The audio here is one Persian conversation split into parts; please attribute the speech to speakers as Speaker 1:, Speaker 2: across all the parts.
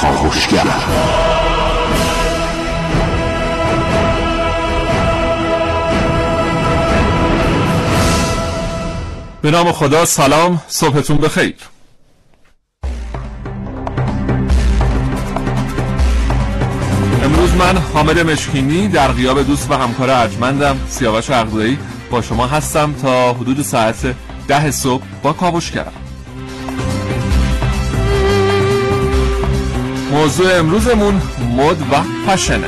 Speaker 1: کاوشگر
Speaker 2: به نام خدا سلام صبحتون بخیر. امروز من حامد مشکینی در غیاب دوست و همکار ارجمندم سیاوش عقدایی با شما هستم تا حدود ساعت ده صبح با کاوش کردم موضوع امروزمون مد و فشنه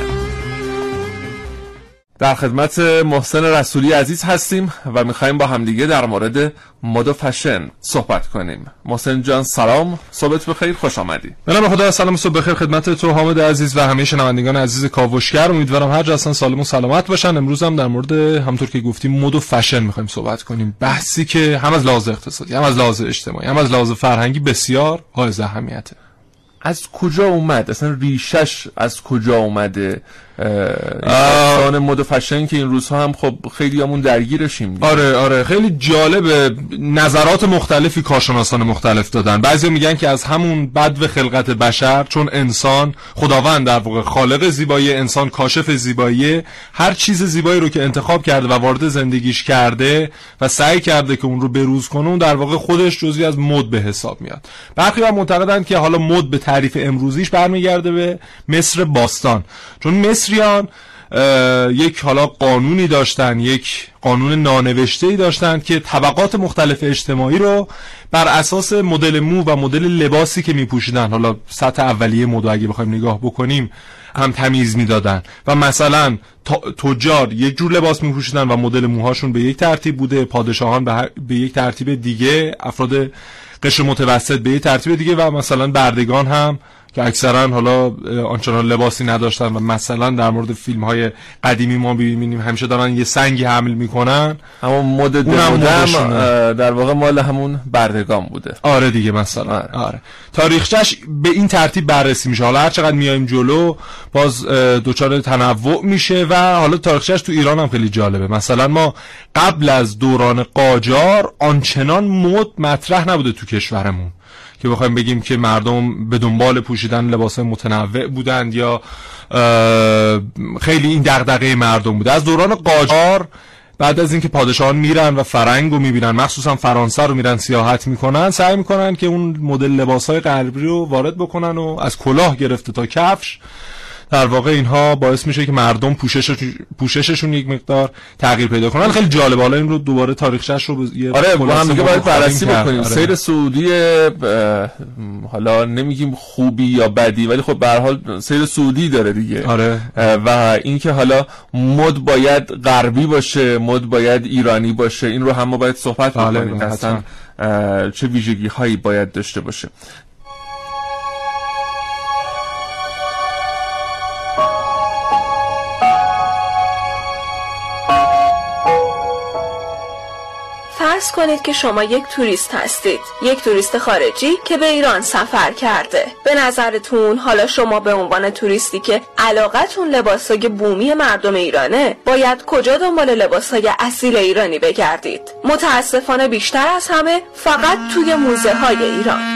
Speaker 2: در خدمت محسن رسولی عزیز هستیم و میخواییم با همدیگه در مورد مد و فشن صحبت کنیم. محسن جان سلام. صبحت بخیر خوش آمدی.
Speaker 3: نام خدا سلام صبح بخیر خدمت تو حامد عزیز و همه شنوندگان عزیز کاوشگر. امیدوارم هر جا سالم و سلامت باشن. امروز هم در مورد همطور که گفتیم مد و فشن می‌خوایم صحبت کنیم. بحثی که هم از لحاظ اقتصادی هم از لحاظ اجتماعی هم از لحاظ فرهنگی بسیار حائز اهمیته.
Speaker 2: از کجا اومد؟ اصلا ریشش از کجا اومده؟ داستان مد و فشن که این روزها هم خب خیلی همون درگیرشیم دیگه.
Speaker 3: آره آره خیلی جالبه. نظرات مختلفی کارشناسان مختلف دادن. بعضی میگن که از همون بدو خلقت بشر چون انسان خداوند در واقع خالق زیبایی انسان کاشف زیبایی هر چیز زیبایی رو که انتخاب کرده و وارد زندگیش کرده و سعی کرده که اون رو بروز کنه اون در واقع خودش جزئی از مد به حساب میاد. برخی هم معتقدن که حالا مد به تعریف امروزیش برمیگرده به مصر باستان. چون مصریان یک حالا قانونی داشتن یک قانون نانوشته ای داشتن که طبقات مختلف اجتماعی رو بر اساس مدل مو و مدل لباسی که میپوشیدن حالا سطح اولیه مد اگه بخوایم نگاه بکنیم هم تمیز می‌دادن. و مثلا تجار یک جور لباس میپوشیدن و مدل موهاشون به یک ترتیب بوده پادشاهان به, به یک ترتیب دیگه افراد قشر متوسط به یک ترتیب دیگه و مثلا بردگان هم که اکثرا حالا آنچنان لباسی نداشتن و مثلا در مورد فیلم های قدیمی ما ببینیم همیشه دارن یه سنگی حمل می‌کنن.
Speaker 2: همون مد در واقع مال همون بردگان بوده.
Speaker 3: آره دیگه مثلا. آره, آره. تاریخچش به این ترتیب بررسی میشه. حالا هر چقدر میایم جلو باز دچار تنوع میشه و حالا تاریخچش تو ایران هم خیلی جالبه. مثلا ما قبل از دوران قاجار آنچنان مد مطرح نبوده تو کشورمون. که بخوایم بگیم که مردم به دنبال پوشیدن لباس متنوع بودند یا خیلی این دغدغه مردم بوده از دوران قاجار بعد از اینکه پادشاهان میرن و فرنگ رو می‌بینن مخصوصا فرانسه رو میرن سیاحت می‌کنن سعی می‌کنن که اون مدل لباس های رو وارد بکنن و از کلاه گرفته تا کفش. در واقع اینها باعث میشه که مردم پوشش پوشششون یک مقدار تغییر پیدا کنن. خیلی جالب حالا این رو دوباره تاریخچش رو
Speaker 2: یه آره با هم دیگه باید بررسی بکنیم. آره. سیر سعودی حالا نمیگیم خوبی یا بدی ولی خب به هر حال سیر سعودی داره دیگه.
Speaker 3: آره.
Speaker 2: و اینکه حالا مد باید غربی باشه مد باید ایرانی باشه این رو هم ما باید صحبت بله بکنیم. اصلا چه ویژگی هایی باید داشته باشه.
Speaker 4: فرض کنید که شما یک توریست هستید. یک توریست خارجی که به ایران سفر کرده. به نظرتون حالا شما به عنوان توریستی که علاقتون لباسای بومی مردم ایرانه باید کجا دنبال لباسای اصیل ایرانی بگردید؟ متاسفانه بیشتر از همه فقط توی موزه های ایران.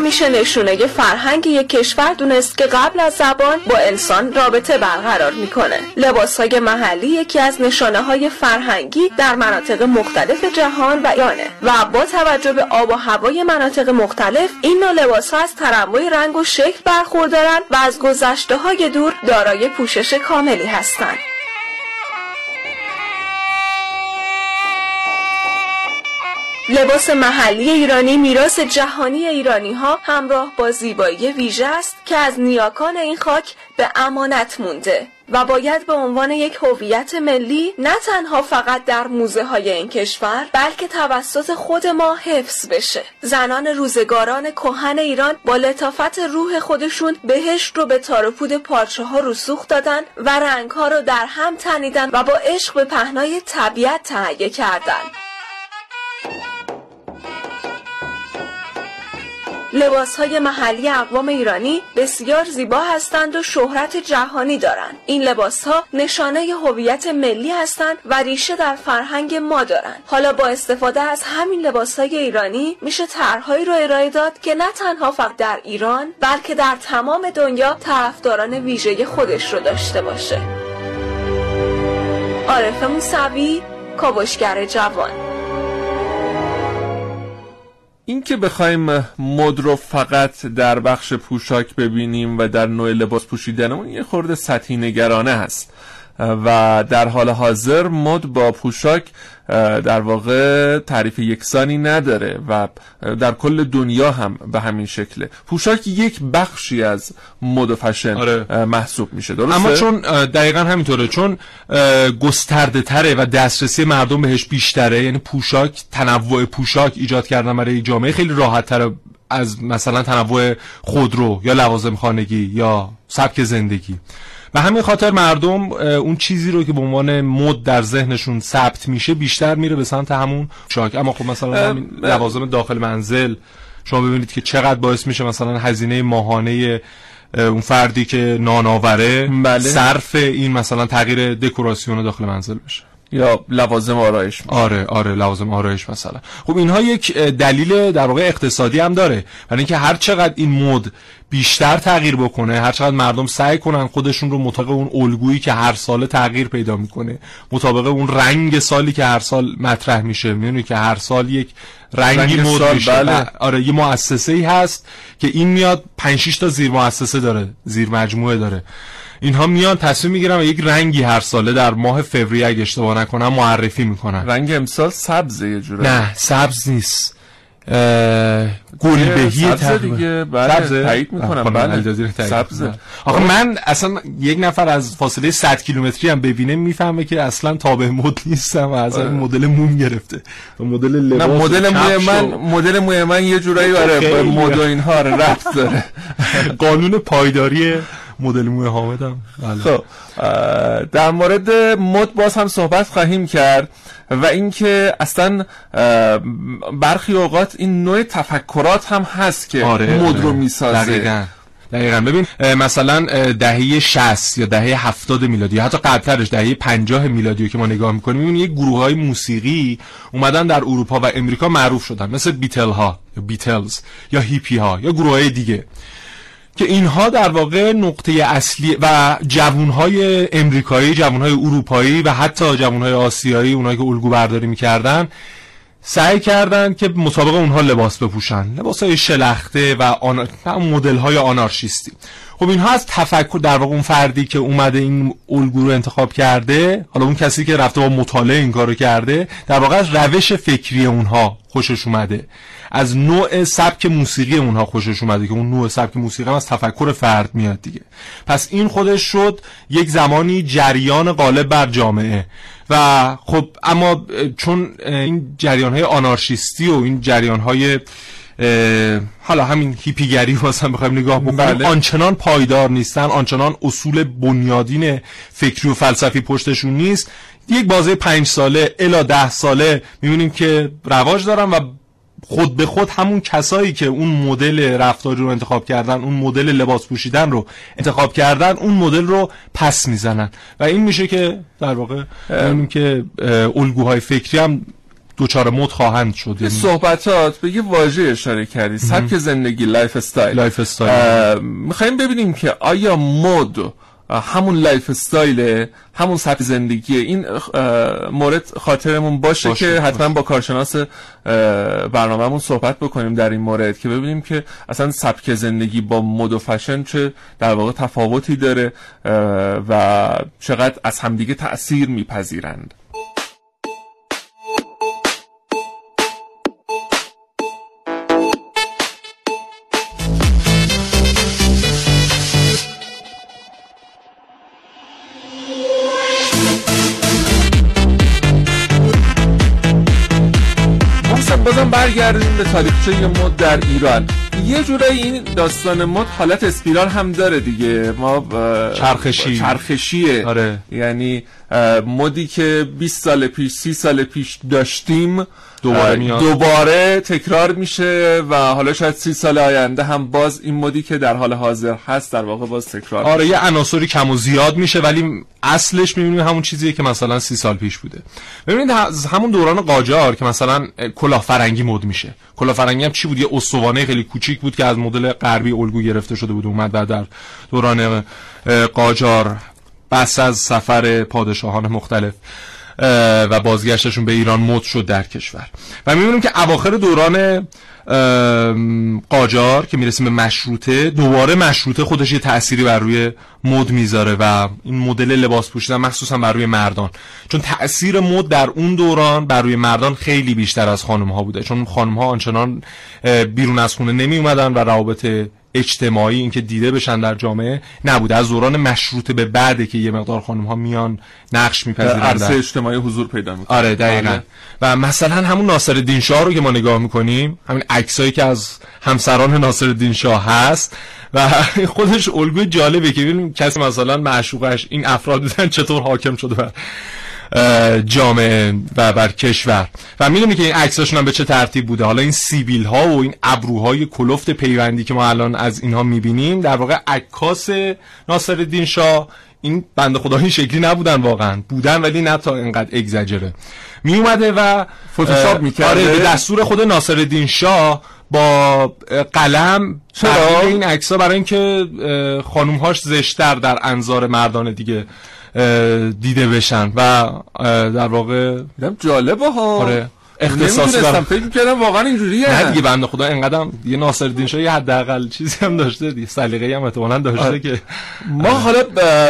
Speaker 4: رو میشه نشونه. فرهنگ یک کشور دونست که قبل از زبان با انسان رابطه برقرار می‌کنه. لباس های محلی یکی از نشانه های فرهنگی در مناطق مختلف جهان و و با توجه به آب و هوای مناطق مختلف این نوع لباس ها از تنوع رنگ و شکل برخوردارن و از گذشته های دور دارای پوشش کاملی هستند لباس محلی ایرانی میراث جهانی ایرانی ها همراه با زیبایی ویژه است که از نیاکان این خاک به امانت مونده و باید به عنوان یک هویت ملی نه تنها فقط در موزه های این کشور بلکه توسط خود ما حفظ بشه. زنان روزگاران کهن ایران با لطافت روح خودشون بهشت رو به تارپود پارچه ها رسوخ دادن و رنگ ها رو در هم تنیدن و با عشق به پهنای طبیعت تهیه کردند لباس های محلی اقوام ایرانی بسیار زیبا هستند و شهرت جهانی دارند. این لباس ها نشانه هویت ملی هستند و ریشه در فرهنگ ما دارند. حالا با استفاده از همین لباس های ایرانی میشه طرحهایی رو ارائه داد که نه تنها فقط در ایران بلکه در تمام دنیا طرفداران ویژه خودش رو داشته باشه. عارف موسوی کاوشگر جوان.
Speaker 2: این که بخوایم مد رو فقط در بخش پوشاک ببینیم و در نوع لباس پوشیدنمون یه خورده سطحی نگرانه هست. و در حال حاضر مد با پوشاک در واقع تعریف یکسانی نداره و در کل دنیا هم به همین شکله. پوشاک یک بخشی از مد و فشن آره. محسوب میشه درسته؟
Speaker 3: اما چون دقیقا همینطوره چون گسترده تره و دسترسی مردم بهش بیشتره یعنی پوشاک تنوع پوشاک ایجاد کردن برای جامعه خیلی راحت تره از مثلا تنوع خودرو یا لوازم خانگی یا سبک زندگی. و همین خاطر مردم اون چیزی رو که به عنوان مد در ذهنشون ثبت میشه بیشتر میره به سمت همون شاک. اما خب مثلا همین لوازم داخل منزل شما ببینید که چقدر باعث میشه مثلا هزینه ماهانه اون فردی که ناناوره بله. صرف این مثلا تغییر دکوراسیون داخل منزل بشه.
Speaker 2: یا لوازم آرایش
Speaker 3: آره آره لوازم آرایش مثلا. خب اینها یک دلیل در واقع اقتصادی هم داره. برای اینکه هر چقدر این مد بیشتر تغییر بکنه هر چقدر مردم سعی کنن خودشون رو مطابق اون الگویی که هر سال تغییر پیدا می‌کنه مطابق اون رنگ سالی که هر سال مطرح میشه. می‌دونی که هر سال یک رنگی رنگ مد میشه. بله. آره یه مؤسسه ای هست که این میاد 5 تا زیر مؤسسه داره زیر مجموعه داره. اینها میان تصمیم می‌گیرن و یک رنگی هر ساله در ماه فوریه اگه اشتباه نکنم معرفی می‌کنن.
Speaker 2: رنگ امسال سبزه یه جوره.
Speaker 3: نه سبز نیست. گلبهی
Speaker 2: سبز دیگه بله تایید می‌کنم بله
Speaker 3: سبز آخه من اصلا یک نفر از فاصله 100 کیلومتری هم ببینه می‌فهمه که اصلا تابع مد نیستم و از آره. مدل موم گرفته.
Speaker 2: مدل لباس مدل موی من مدل موی من یه جورایی آره مد و اینها آره، رفت داره.
Speaker 3: قانون پایداری مدل موی حامدم
Speaker 2: بله. خب در مورد مد باز هم صحبت خواهیم کرد و اینکه اصلا برخی اوقات این نوع تفکرات هم هست که آره، مد رو آره. می‌سازه
Speaker 3: دقیقا. دقیقا ببین مثلا دهه 60 یا دهه 70 میلادی یا حتی قبلترش دهه 50 میلادی که ما نگاه می‌کنیم می‌بینیم یه گروه های موسیقی اومدن در اروپا و امریکا معروف شدن مثل بیتل ها یا بیتلز یا هیپی ها یا گروه های دیگه که اینها در واقع نقطه اصلی و جوانهای امریکایی جوانهای اروپایی و حتی جوانهای آسیایی اونایی که الگو برداری می‌کردن سعی کردن که مطابق اونها لباس بپوشن. لباس های شلخته و, آن... مدل های آنارشیستی. خب اینها از تفکر در واقع اون فردی که اومده این الگو رو انتخاب کرده حالا اون کسی که رفته با مطالعه این کارو کرده در واقع از روش فکری اونها خوشش اومده. از نوع سبک موسیقی اونها خوشش اومده که اون نوع سبک موسیقی هم از تفکر فرد میاد دیگه. پس این خودش شد یک زمانی جریان غالب بر جامعه. و خب اما چون این جریان های آنارشیستی و این جریان های حالا همین هیپیگری واسه بخوایم نگاه بکنیم بله. آنچنان پایدار نیستن آنچنان اصول بنیادین فکری و فلسفی پشتشون نیست یک بازه پنج ساله الا ده ساله می‌بینیم که رواج دارن و خود به خود همون کسایی که اون مدل رفتاری رو انتخاب کردن اون مدل لباس پوشیدن رو انتخاب کردن اون مدل رو پس می‌زنن. و این میشه که در واقع می‌بینیم که الگوهای فکری هم دچار مد خواهند شد.
Speaker 2: یعنی صحبتات به یه واژه اشاره کردی. سبک زندگی
Speaker 3: lifestyle. lifestyle.
Speaker 2: می‌خوایم ببینیم که آیا مد همون lifestyle همون سبک زندگی این مورد خاطرمون باشه, باشه که حتما با کارشناس برنامهمون صحبت بکنیم در این مورد که ببینیم که اصلا سبک زندگی با مد و فشن چه در واقع تفاوتی داره و چقدر از همدیگه تأثیر میپذیرند. برگردیم به تاریخچه مد در ایران. یه جورایی این داستان مد حالت اسپیرال هم داره دیگه. ما
Speaker 3: چرخشی.
Speaker 2: چرخشیه.
Speaker 3: آره.
Speaker 2: یعنی مدی که 20 سال پیش 30 سال پیش داشتیم
Speaker 3: دوباره میاد.
Speaker 2: دوباره تکرار میشه و حالا شاید سی سال آینده هم باز این مدی که در حال حاضر هست در واقع باز تکرار
Speaker 3: آره یه عناصری کم و زیاد میشه ولی اصلش می‌بینیم همون چیزیه که مثلا سی سال پیش بوده. ببینید همون دوران قاجار که مثلا کلاه فرنگی مد میشه. کلاه فرنگی هم چی بود؟ یه استوانه خیلی کوچیک بود که از مدل غربی الگو گرفته شده بود اومد بعد در دوران قاجار پس از سفر پادشاهان مختلف. و بازگشتشون به ایران مد شد در کشور. و می‌بینیم که اواخر دوران قاجار که می‌رسیم به مشروطه دوباره مشروطه خودش یه تأثیری بر روی مد می‌ذاره و این مدل لباس پوشیدن مخصوصا بر روی مردان. چون تأثیر مد در اون دوران بر روی مردان خیلی بیشتر از خانم ها بوده. چون خانم ها آنچنان بیرون از خونه نمی اومدن و روابط اجتماعی اینکه دیده بشن در جامعه نبوده. از دوران مشروطه به بعده که یه مقدار خانم ها میان نقش میپذیرن
Speaker 2: عرصه اجتماعی حضور پیدا می‌کنن.
Speaker 3: آره دقیقا. آره. و مثلا همون ناصر شاه رو که ما نگاه می‌کنیم همین عکسایی که از همسران ناصر شاه هست و خودش الگوی جالبه که ببینیم کسی مثلا معشوقش این افراد بودن چطور حاکم شده. و جامعه و بر کشور. و می‌دونی که این عکساشون هم به چه ترتیب بوده؟ حالا این سیبیل ها و این ابروهای کلفت پیوندی که ما الان از اینها می‌بینیم در واقع عکاس ناصر شاه. این بنده خدا این شکلی نبودن واقعا. بودن ولی نه تا اینقدر اگزاجره می اومده و
Speaker 2: فتوشاپ می‌کرده.
Speaker 3: آره به دستور خود ناصر شاه با قلم
Speaker 2: چرا؟
Speaker 3: این عکس‌ها برای اینکه خانومهاش زشتر در انظار مردان دیگه. دیده بشن. و در واقع
Speaker 2: جالبه ها.
Speaker 3: آره.
Speaker 2: اختصاصی دارم فکر می‌کردم واقعا اینجوریه
Speaker 3: نه دیگه بنده خدا اینقدرم یه ناصرالدین شاه یه حداقل چیزی هم داشته دیگه سلیقه‌ای هم احتمالاً داشته آره. که
Speaker 2: ما حالا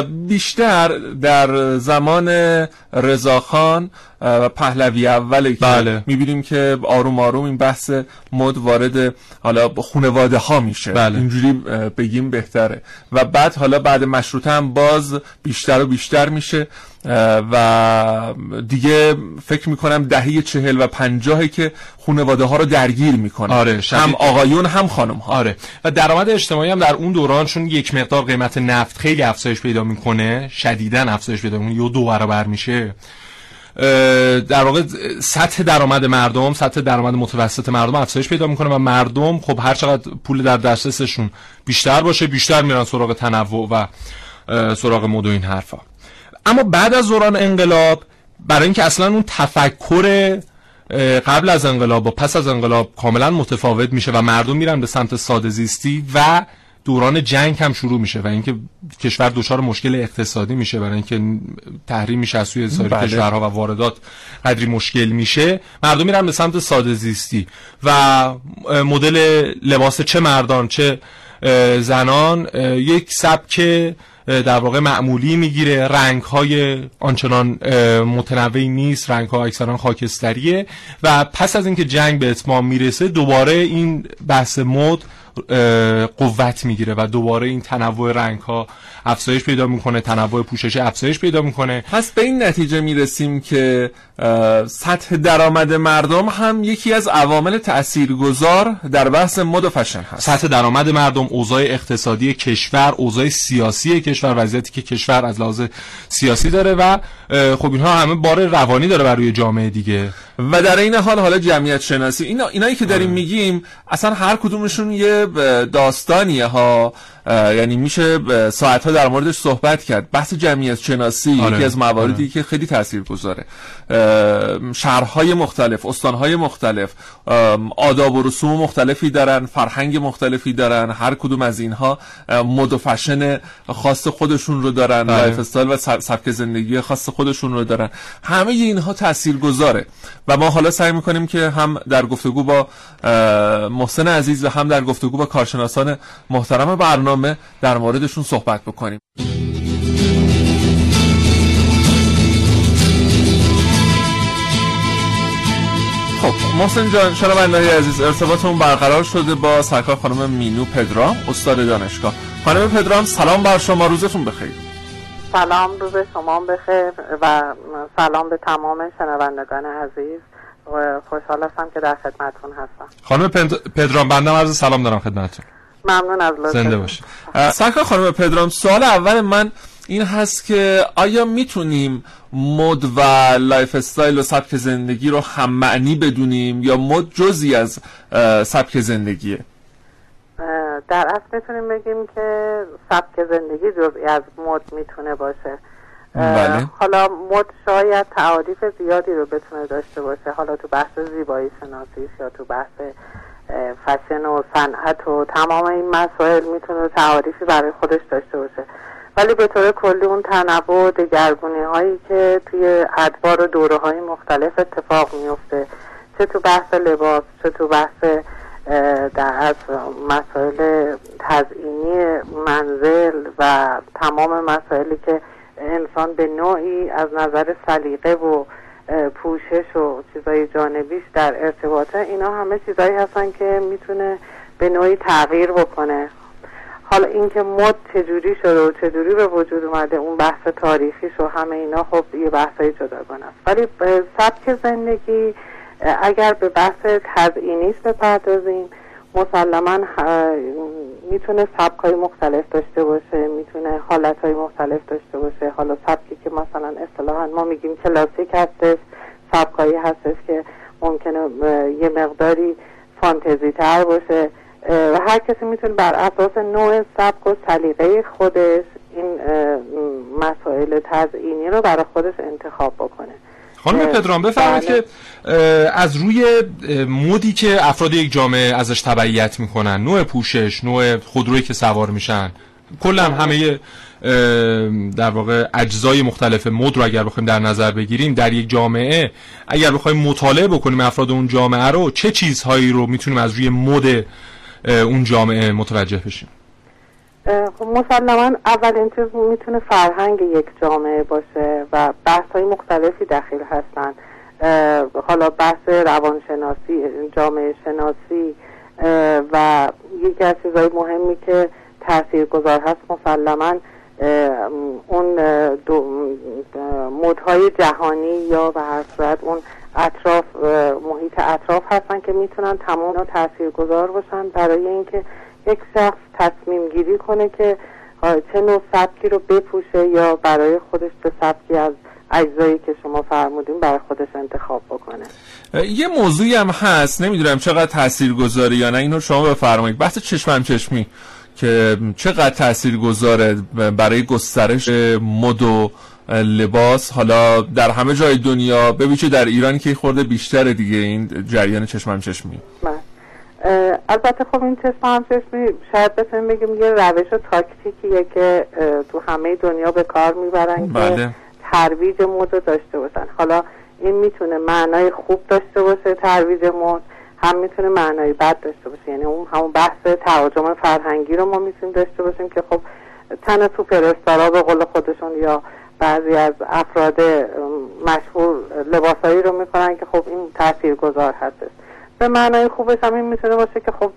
Speaker 2: بیشتر در زمان رضاخان و پهلوی اوله که
Speaker 3: بله.
Speaker 2: می‌بینیم که آروم آروم این بحث مد وارد حالا خانواده ها میشه
Speaker 3: بله.
Speaker 2: اینجوری بگیم بهتره و بعد حالا بعد مشروطه هم باز بیشتر و بیشتر میشه و دیگه فکر می‌کنم دهه چهل و پنجاهی که خانواده ها رو درگیر می‌کنه
Speaker 3: آره
Speaker 2: هم آقایون هم خانم ها
Speaker 3: آره. و درآمد اجتماعی هم در اون دوران چون یک مقدار قیمت نفت خیلی افزایش پیدا می‌کنه شدیدا افزایش پیدا می‌کنه یه دو برابر میشه. در واقع سطح درآمد مردم سطح درآمد متوسط مردم افزایش پیدا می‌کنه و مردم خب هر چقدر پول در دسترسشون بیشتر باشه بیشتر میرن سراغ تنوع و سراغ مد و این حرفا. اما بعد از دوران انقلاب برای اینکه اصلا اون تفکر قبل از انقلاب و پس از انقلاب کاملا متفاوت میشه و مردم میرن به سمت ساده زیستی و دوران جنگ هم شروع میشه و اینکه کشور دچار مشکل اقتصادی میشه برای اینکه تحریم میشه از سوی سایر بله. کشورها و واردات قدری مشکل میشه مردم میرن به سمت ساده زیستی و مدل لباس چه مردان چه زنان یک سبک در واقع معمولی می‌گیره. رنگ های آنچنان متنوعی نیست. رنگ ها اکثرا خاکستریه. و پس از اینکه جنگ به اتمام می‌رسه دوباره این بحث مد قوت می‌گیره و دوباره این تنوع رنگ ها افزایش پیدا می‌کنه تنوع پوشش افزایش پیدا می‌کنه.
Speaker 2: پس به این نتیجه می‌رسیم که سطح درآمد مردم هم یکی از عوامل تاثیرگذار در بحث مد و فشن هست.
Speaker 3: سطح درآمد مردم اوضاع اقتصادی کشور اوضاع سیاسی کشور وضعیتی که کشور از لحاظ سیاسی داره و خب اینها همه بار روانی داره بر روی جامعه دیگه.
Speaker 2: و در این حال حالا جمعیت شناسی اینا اینایی که داریم. میگیم اصلا هر کدومشون یه داستانیه ها. یعنی میشه ساعت ها در موردش صحبت کرد. بحث جمعیت شناسی
Speaker 3: آره.
Speaker 2: یکی از مواردی
Speaker 3: آره.
Speaker 2: که خیلی تاثیر گذاره. شهرهای مختلف استانهای مختلف آداب و رسوم مختلفی دارن فرهنگ مختلفی دارن هر کدوم از اینها مد و فشن خاص خودشون رو دارن lifestyle و سبک زندگی خاص خودشون رو دارن. همه اینها تاثیر گذاره. و ما حالا سعی می‌کنیم که هم در گفتگو با محسن عزیز و هم در گفتگو با کارشناسان محترم برنامه در موردشون صحبت بکنیم. خب محسن جان شنوندگان عزیز ارتباطمون برقرار شده با سرکار خانم مینو پدرام استاد دانشگاه. خانم پدرام سلام بر شما روزتون بخیر.
Speaker 1: سلام روز شما بخیر و سلام به تمام شنوندگان عزیز. خوشحال هستم که در خدمتتون هستم.
Speaker 3: خانم پدرام بنده عرض سلام دارم خدمتتون.
Speaker 1: ممنون از لطفتون
Speaker 3: زنده
Speaker 2: سرکار خانم پدرام سوال اول من این هست که آیا می‌تونیم مد و lifestyle و سبک زندگی رو هم معنی بدونیم یا مد جزی از سبک زندگیه؟
Speaker 1: در اصل می‌تونیم بگیم که سبک زندگی جزئی از مد می‌تونه باشه.
Speaker 2: بله.
Speaker 1: حالا مد شاید تعاریف زیادی رو بتونه داشته باشه. حالا تو بحث زیبایی شناسیش یا تو بحث فشن و صنعت و تمام این مسائل می‌تونه تعاریفی برای خودش داشته باشه. ولی به طور کلی اون تنوع و دگرگونی هایی که توی ادوار و دوره های مختلف اتفاق میفته چه تو بحث لباس چه تو بحث در از مسائل تزئینی منزل و تمام مسائلی که انسان به نوعی از نظر سلیقه و پوشش و چیزای جانبیش در ارتباطه. اینا همه چیزایی هستن که می‌تونه به نوعی تغییر بکنه. حالا اینکه مد چجوری شده و چجوری به وجود اومده اون بحث تاریخیش و همه اینا خب یه بحثای جداگانه است. ولی سبک زندگی اگر به بحث تزئینیش بپردازیم مسلما می‌تونه سبک های مختلف داشته باشه می‌تونه حالت های مختلف داشته باشه. حالا سبکی که مثلا اصطلاحا ما میگیم کلاسیک هستش سبک هایی هستش که ممکنه یه مقداری فانتزی تر باشه و هر کسی می‌تونه بر اساس نوع سبک و سلیقه خودش این مسائل تزئینی رو برای خودش انتخاب بکنه.
Speaker 3: خانم پدرام بفرمایید
Speaker 1: بله.
Speaker 3: که از روی مودی که افراد یک جامعه ازش تبعیت می‌کنن نوع پوشش نوع خودرویی که سوار میشن کلا همه در واقع اجزای مختلف مد رو اگر بخوایم در نظر بگیریم در یک جامعه اگر بخوایم مطالعه بکنیم افراد اون جامعه رو چه چیزهایی رو می‌تونیم از روی مد اون جامعه متوجه بشیم؟
Speaker 1: خب مسلما اولین چیز می‌تونه فرهنگ یک جامعه باشه و بحث های مختلفی داخل هستن. حالا بحث روانشناسی جامعه شناسی و یکی از چیزهای مهمی که تأثیر گذار هست مسلما اون مدهای جهانی یا به هر صورت اون اطراف محیط اطراف هستن که می‌تونن تمام تأثیر گذار باشن. برای اینکه یک شخص تصمیم گیری کنه که چه نوع سبکی رو بپوشه یا برای خودش به سبکی از اجزایی که شما فرمودین برای خودش انتخاب بکنه.
Speaker 2: یه موضوعی هم هست نمی‌دونم چقدر تأثیر گذاره یا نه اینو شما بفرمایید. بحث چشمم چشمی که چقدر تأثیر گذاره برای گسترش مد و لباس. حالا در همه جای دنیا ببینید در ایران که خورده بیشتر دیگه این جریان چشمم چشمی.
Speaker 1: البته خب این چشم هم چشمی شاید بتونیم بگیم یه روش و تاکتیکیه که تو همه دنیا به کار می‌برن
Speaker 2: بله.
Speaker 1: که ترویج مد داشته باشن. حالا این می‌تونه معنای خوب داشته باشه ترویج مد هم می‌تونه معنای بد داشته باشه. یعنی اون همون بحث تهاجم فرهنگی رو ما می‌تونیم داشته باشیم که خب تن سوپر استارا به قول خودشون یا بعضی از افراد مشهور لباسایی رو می‌کنن که خب این تاثیر گذار هستش. به معنای خوبش هم این می‌تونه باشه که خب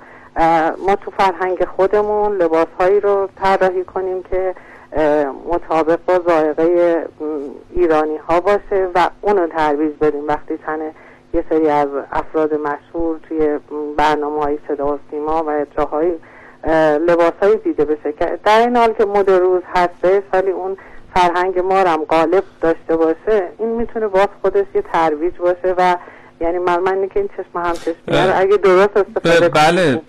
Speaker 1: ما تو فرهنگ خودمون لباس هایی رو طراحی کنیم که مطابق با ذائقه ایرانی ها باشه و اونو ترویج بدیم. وقتی تن یه سری از افراد مشهور توی برنامه های صدا و سیما و جاهای لباس های دیده بشه که در این حال که مد روز هستش ولی اون فرهنگ ما هم غالب داشته باشه این می‌تونه باز خودش یه ترویج باشه و یعنی من که این چشم هم چشم اگه درست استفاده
Speaker 2: بله.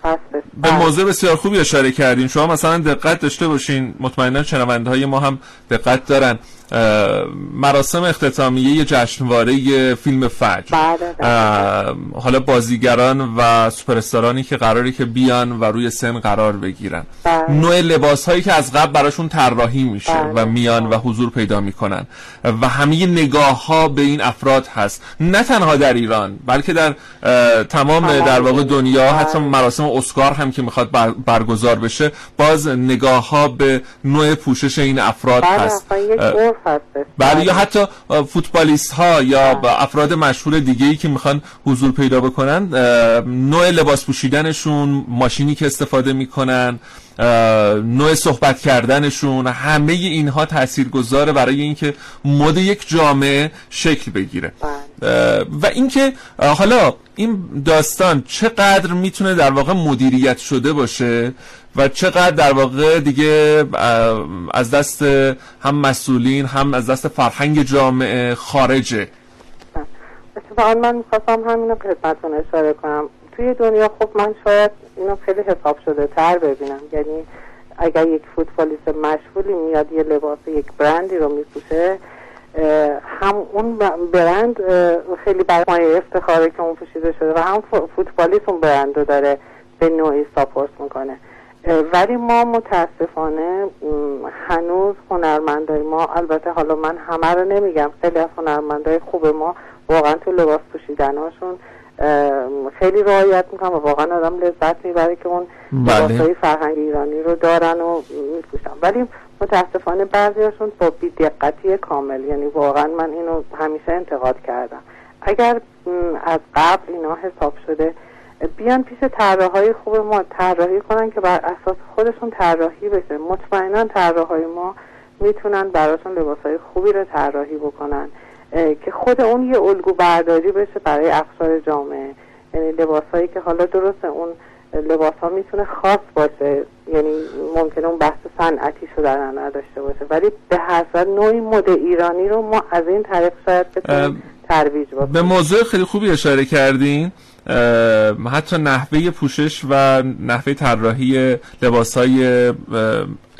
Speaker 2: به موضوع بسیار خوبی اشاره کردین. شما مثلا دقت داشته باشین. مطمئنا شنونده های ما هم دقت دارن. مراسم اختتامیه جشنواره فیلم فجر.
Speaker 1: بله
Speaker 2: حالا بازیگران و سوپرستارانی که قراری که بیان و روی سن قرار بگیرن.
Speaker 1: بله.
Speaker 2: نوع لباس هایی که از قبل براشون طراحی میشه
Speaker 1: بله.
Speaker 2: و میان و حضور پیدا می‌کنن. و همه نگاه ها به این افراد هست. نه تنها در ایران بلکه در تمام در واقع دنیا حتی مراسم اسکار هم که می‌خواد برگزار بشه باز نگاه ها به نوع پوشش این افراد هست. بله یا حتی فوتبالیست ها یا افراد مشهور دیگه ای که می‌خوان حضور پیدا بکنن نوع لباس پوشیدنشون ماشینی که استفاده می‌کنن نوع صحبت کردنشون همه اینها تاثیرگذاره برای اینکه مد یک جامعه شکل بگیره.
Speaker 1: بله.
Speaker 2: و اینکه حالا این داستان چقدر می‌تونه در واقع مدیریت شده باشه؟ و چقدر در واقع دیگه از دست هم مسئولین هم از دست فرهنگ جامعه خارجه.
Speaker 1: اتفاقا من می‌خواستم همینو خدمتتون اشاره کنم. توی دنیا خب من شاید اینو خیلی حساب شده تر ببینم. یعنی اگر یک فوتبالیست مشغولی میاد یه لباس یک برندی رو میپوشه هم اون برند خیلی برای افتخاره که اون پوشیده شده و هم فوتبالیست اون برند رو داره به نوعی ساپورت می‌کنه. ولی ما متاسفانه هنوز هنرمندای ما البته حالا من همه رو نمیگم خیلی از هنرمندای خوب ما واقعا تو لباس پوشیدنهاشون خیلی رعایت می‌کنم و واقعا آدم لذت می‌بره که اون بله. لباسهای فرهنگ ایرانی رو دارن و میپوشن ولی متاسفانه بعضیاشون با بیدقتی کامل یعنی واقعا من اینو همیشه انتقاد کردم اگر از قبل اینا حساب شده بیان پیش طراحهای خوب ما طراحی کنن که بر اساس خودشون طراحی بشه. مطمئنا طراحهای ما می‌تونن براشون لباسهای خوبی رو طراحی بکنن که خود اون یه الگو برداری بشه برای اقشار جامعه. یعنی لباسهایی که حالا درسته اون لباس ها می‌تونه خاص باشه یعنی ممکنه اون بحث صنعتی شدن نداشته باشه. ولی به هر نوعی مد ایرانی رو ما از این طریق شاید بتونیم ترویج
Speaker 2: به موضوع خیلی خوبی اشاره کردین. حتی نحوه پوشش و نحوه طراحی لباس های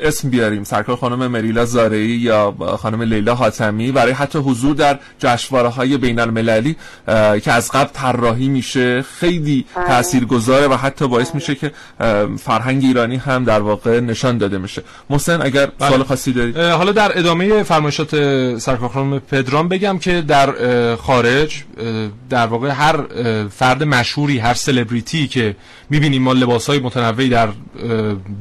Speaker 2: اسم بیاریم. سرکار خانم مریلا زارعی یا خانم لیلا حاتمی. برای حتی حضور در جشنواره های بین المللی که از قبل طراحی میشه خیلی بله. تاثیرگذاره و حتی باعث میشه که فرهنگ ایرانی هم در واقع نشان داده میشه. محسن اگر بله. سوال خاصی داری؟
Speaker 3: حالا در ادامه فرمایشات سرکار خانم پدرام بگم که در خارج در واقع هر فرد مشهوری هر سلبریتی که می‌بینیم ما لباس های متنوعی در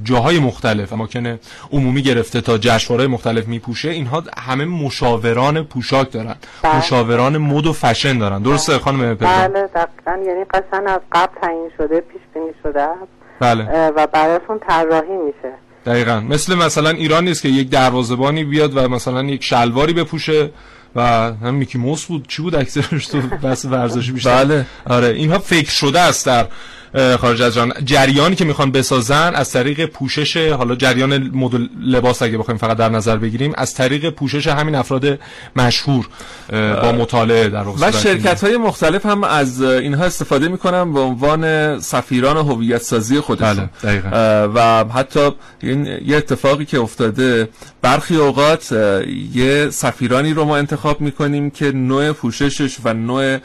Speaker 3: جاهای مختلف اماکن عمومی گرفته تا جشنواره مختلف میپوشه اینها همه مشاوران پوشاک دارن. بله. مشاوران مد و فشن دارن. درسته بله. خانم
Speaker 1: بله دقیقا. یعنی قشن از قبل تعیین شده پیش بینی شده.
Speaker 3: بله.
Speaker 1: و براشون طراحی میشه.
Speaker 3: دقیقا. مثل مثلا ایران نیست که یک دروازبانی بیاد و مثلا یک شلواری بپوشه و هم میکی موس بود. چی بود اکثرش تو بس ورزشی بیشتر؟
Speaker 2: بله.
Speaker 3: آره اینها فکر شده است در خارج از جان جریانی که می‌خوان بسازن از طریق پوشش حالا جریان مدل لباس اگه بخوایم فقط در نظر بگیریم از طریق پوشش همین افراد مشهور با مطالعه در
Speaker 2: و شرکت های مختلف هم از اینها استفاده می‌کنن به عنوان سفیران هویت سازی خودشون.
Speaker 3: بله
Speaker 2: و حتی این یه اتفاقی که افتاده برخی اوقات یه سفیرانی رو ما انتخاب می‌کنیم که نوع پوششش و نوع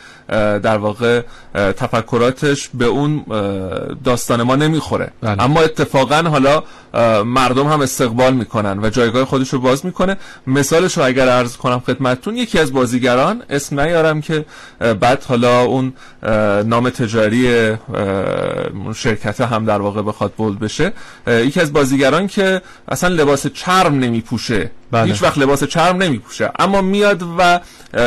Speaker 2: در واقع تفکراتش به اون داستان ما نمی‌خوره. بله. اما اتفاقا حالا مردم هم استقبال می‌کنن و جایگاه خودش رو باز می‌کنه. مثالش رو اگر عرض کنم خدمتتون یکی از بازیگران اسم نیارم که بعد حالا اون نام تجاری شرکت هم در واقع بخواد بولد بشه. یکی از بازیگران که اصلا لباس چرم نمیپوشه. بله. هیچ وقت لباس چرم نمیپوشه. اما میاد و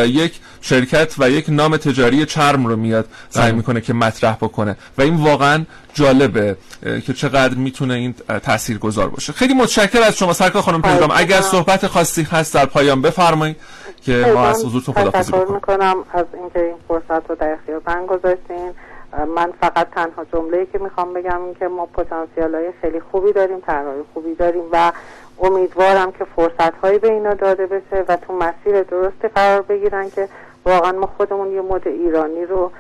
Speaker 2: یک شرکت و یک نام تجاری چرم رو میاد سعی بله. می‌کنه که مطرح بکنه. و این واقعا جالبه که چقدر می‌تونه این تأثیر گذار باشه. خیلی متشکر از شما سرکار خانم پدرام اگر صحبت خاصی هست در پایان بفرمایید که ما از حضورتون خداحافظی
Speaker 1: می‌کنم از اینکه این فرصت رو در اختیار من گذاشتین. من فقط تنها جمله که می‌خوام بگم این که ما پتانسیل های خیلی خوبی داریم طرحهای خوبی داریم و امیدوارم که فرصت هایی به اینا داده بشه و تو مسیر درستی قرار بگیرن که واقعا ما خودمون یه مد ایرانی رو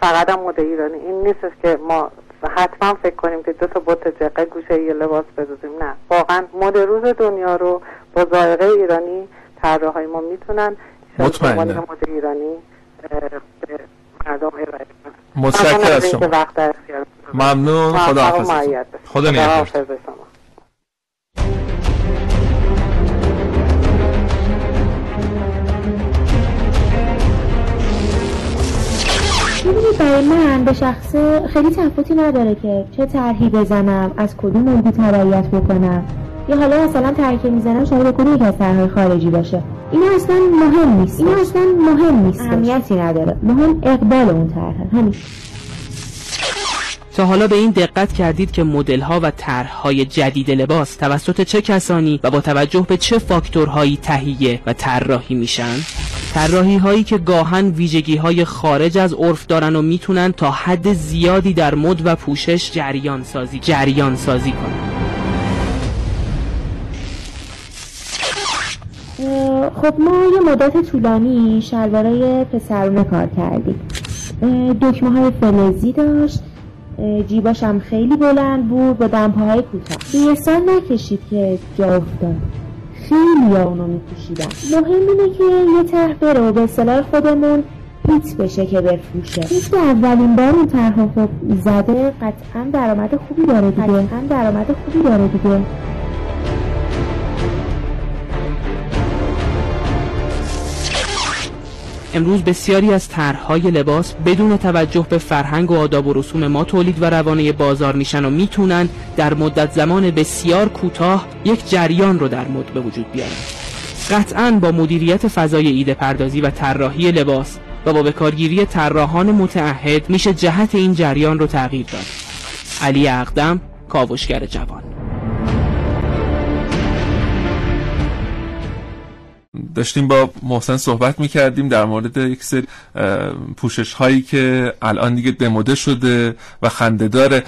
Speaker 1: فقط هم مد ایرانی. این نیست که ما حتما فکر کنیم که دو تا بوت جقه گوشه یه لباس بدوزیم. نه. واقعا مد روز دنیا رو با ذائقه ایرانی طراحهای ما می‌تونن.
Speaker 2: مطمئنه
Speaker 1: مد ایرانی مردم ارائه
Speaker 2: متشکر از شما. ممنون. خدا حافظ
Speaker 3: خدا نگهدار.
Speaker 5: من به شخصه خیلی تفاوتی نداره که چه طرحی بزنم از کدوم الگو تبعیت بکنم. یا حالا مثلا طرحی می‌زنم شاید بکنه یک از طرحهای خارجی باشه. این اصلا مهم نیست. این اصلا مهم نیست. اهمیتی نداره. مهم اقبال اون طرحه همین.
Speaker 6: تا حالا به این دقت کردید که مدل ها و طرحهای جدید لباس توسط چه کسانی و با توجه به چه فاکتورهایی تهیه و طراحی میشن؟ طراحی هایی که گاهن ویژگی های خارج از عرف دارن و می‌تونن تا حد زیادی در مد و پوشش جریان سازی جریان سازی کنن
Speaker 5: خب ما یه مدت طولانی شلوارای پسرونه کار کردیم. دکمه های فلزی داشت. جیباش هم خیلی بلند بود با دمپاهای کوتاه. یه سال نکشید که جا افتاد. خیلی ها اونو میپوشیدن مهم اینه که یه طرح بره و به اصطلاح خودمون هیت بشه که بفروشه. هیت اولین بار اون طرح خب زده قطعا درآمد خوبی داره دیگه. قطعا درآمد خوبی داره دیگه.
Speaker 6: امروز بسیاری از طرحهای لباس بدون توجه به فرهنگ و آداب و رسوم ما تولید و روانه بازار میشن و می‌تونن در مدت زمان بسیار کوتاه یک جریان رو در مد به وجود بیارن. قطعا با مدیریت فضای ایده پردازی و طراحی لباس و با بکارگیری طراحان متعهد میشه جهت این جریان رو تغییر داد. علی اقدم کاوشگر جوان.
Speaker 2: داشتیم با محسن صحبت می‌کردیم در مورد یک سری پوشش هایی که الان دیگه دموده شده و خنده داره.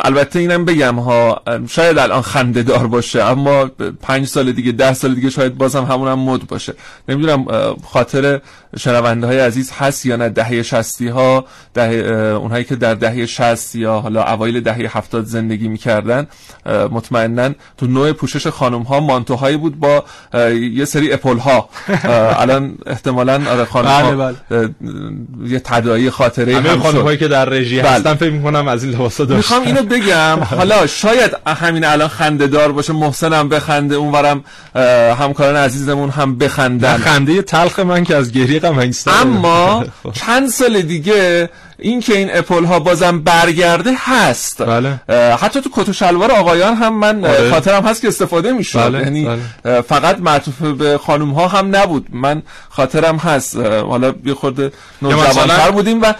Speaker 2: البته اینم بگم ها شاید الان خنده دار باشه اما پنج سال دیگه ده سال دیگه شاید بازم همون هم مد باشه. نمی‌دونم خاطر شنونده های عزیز هست یا نه؟ دهه شستی ها ده اونهایی که در دهه شست یا حالا اوایل دهه هفتاد زندگی می‌کردن. مطمئنا تو نوع پوشش خانم ها مانتوهایی بود با یه سری اپل ها. الان احتمالا آره خانم بله بله. یه تدایی خاطره
Speaker 3: همه خانم هایی که در رژی بله. هستن فکر می‌کنم از این لباسا داشتن.
Speaker 2: می‌خوام اینو بگم. حالا شاید همین الان خنده دار باشه محسنم بخنده اونورم همکاران عزیزمون هم بخندن.
Speaker 3: خنده تلخ من که از گریه غم
Speaker 2: اما چند سال دیگه این که این اپل ها بازم برگرده هست.
Speaker 3: بله.
Speaker 2: حتی تو کت و شلوار آقایان هم من آره. خاطرم هست که استفاده می‌شد. بله. یعنی بله. فقط معطوف به خانم ها هم نبود. من خاطرم هست. حالا یه خورده نوجوانتر بودیم و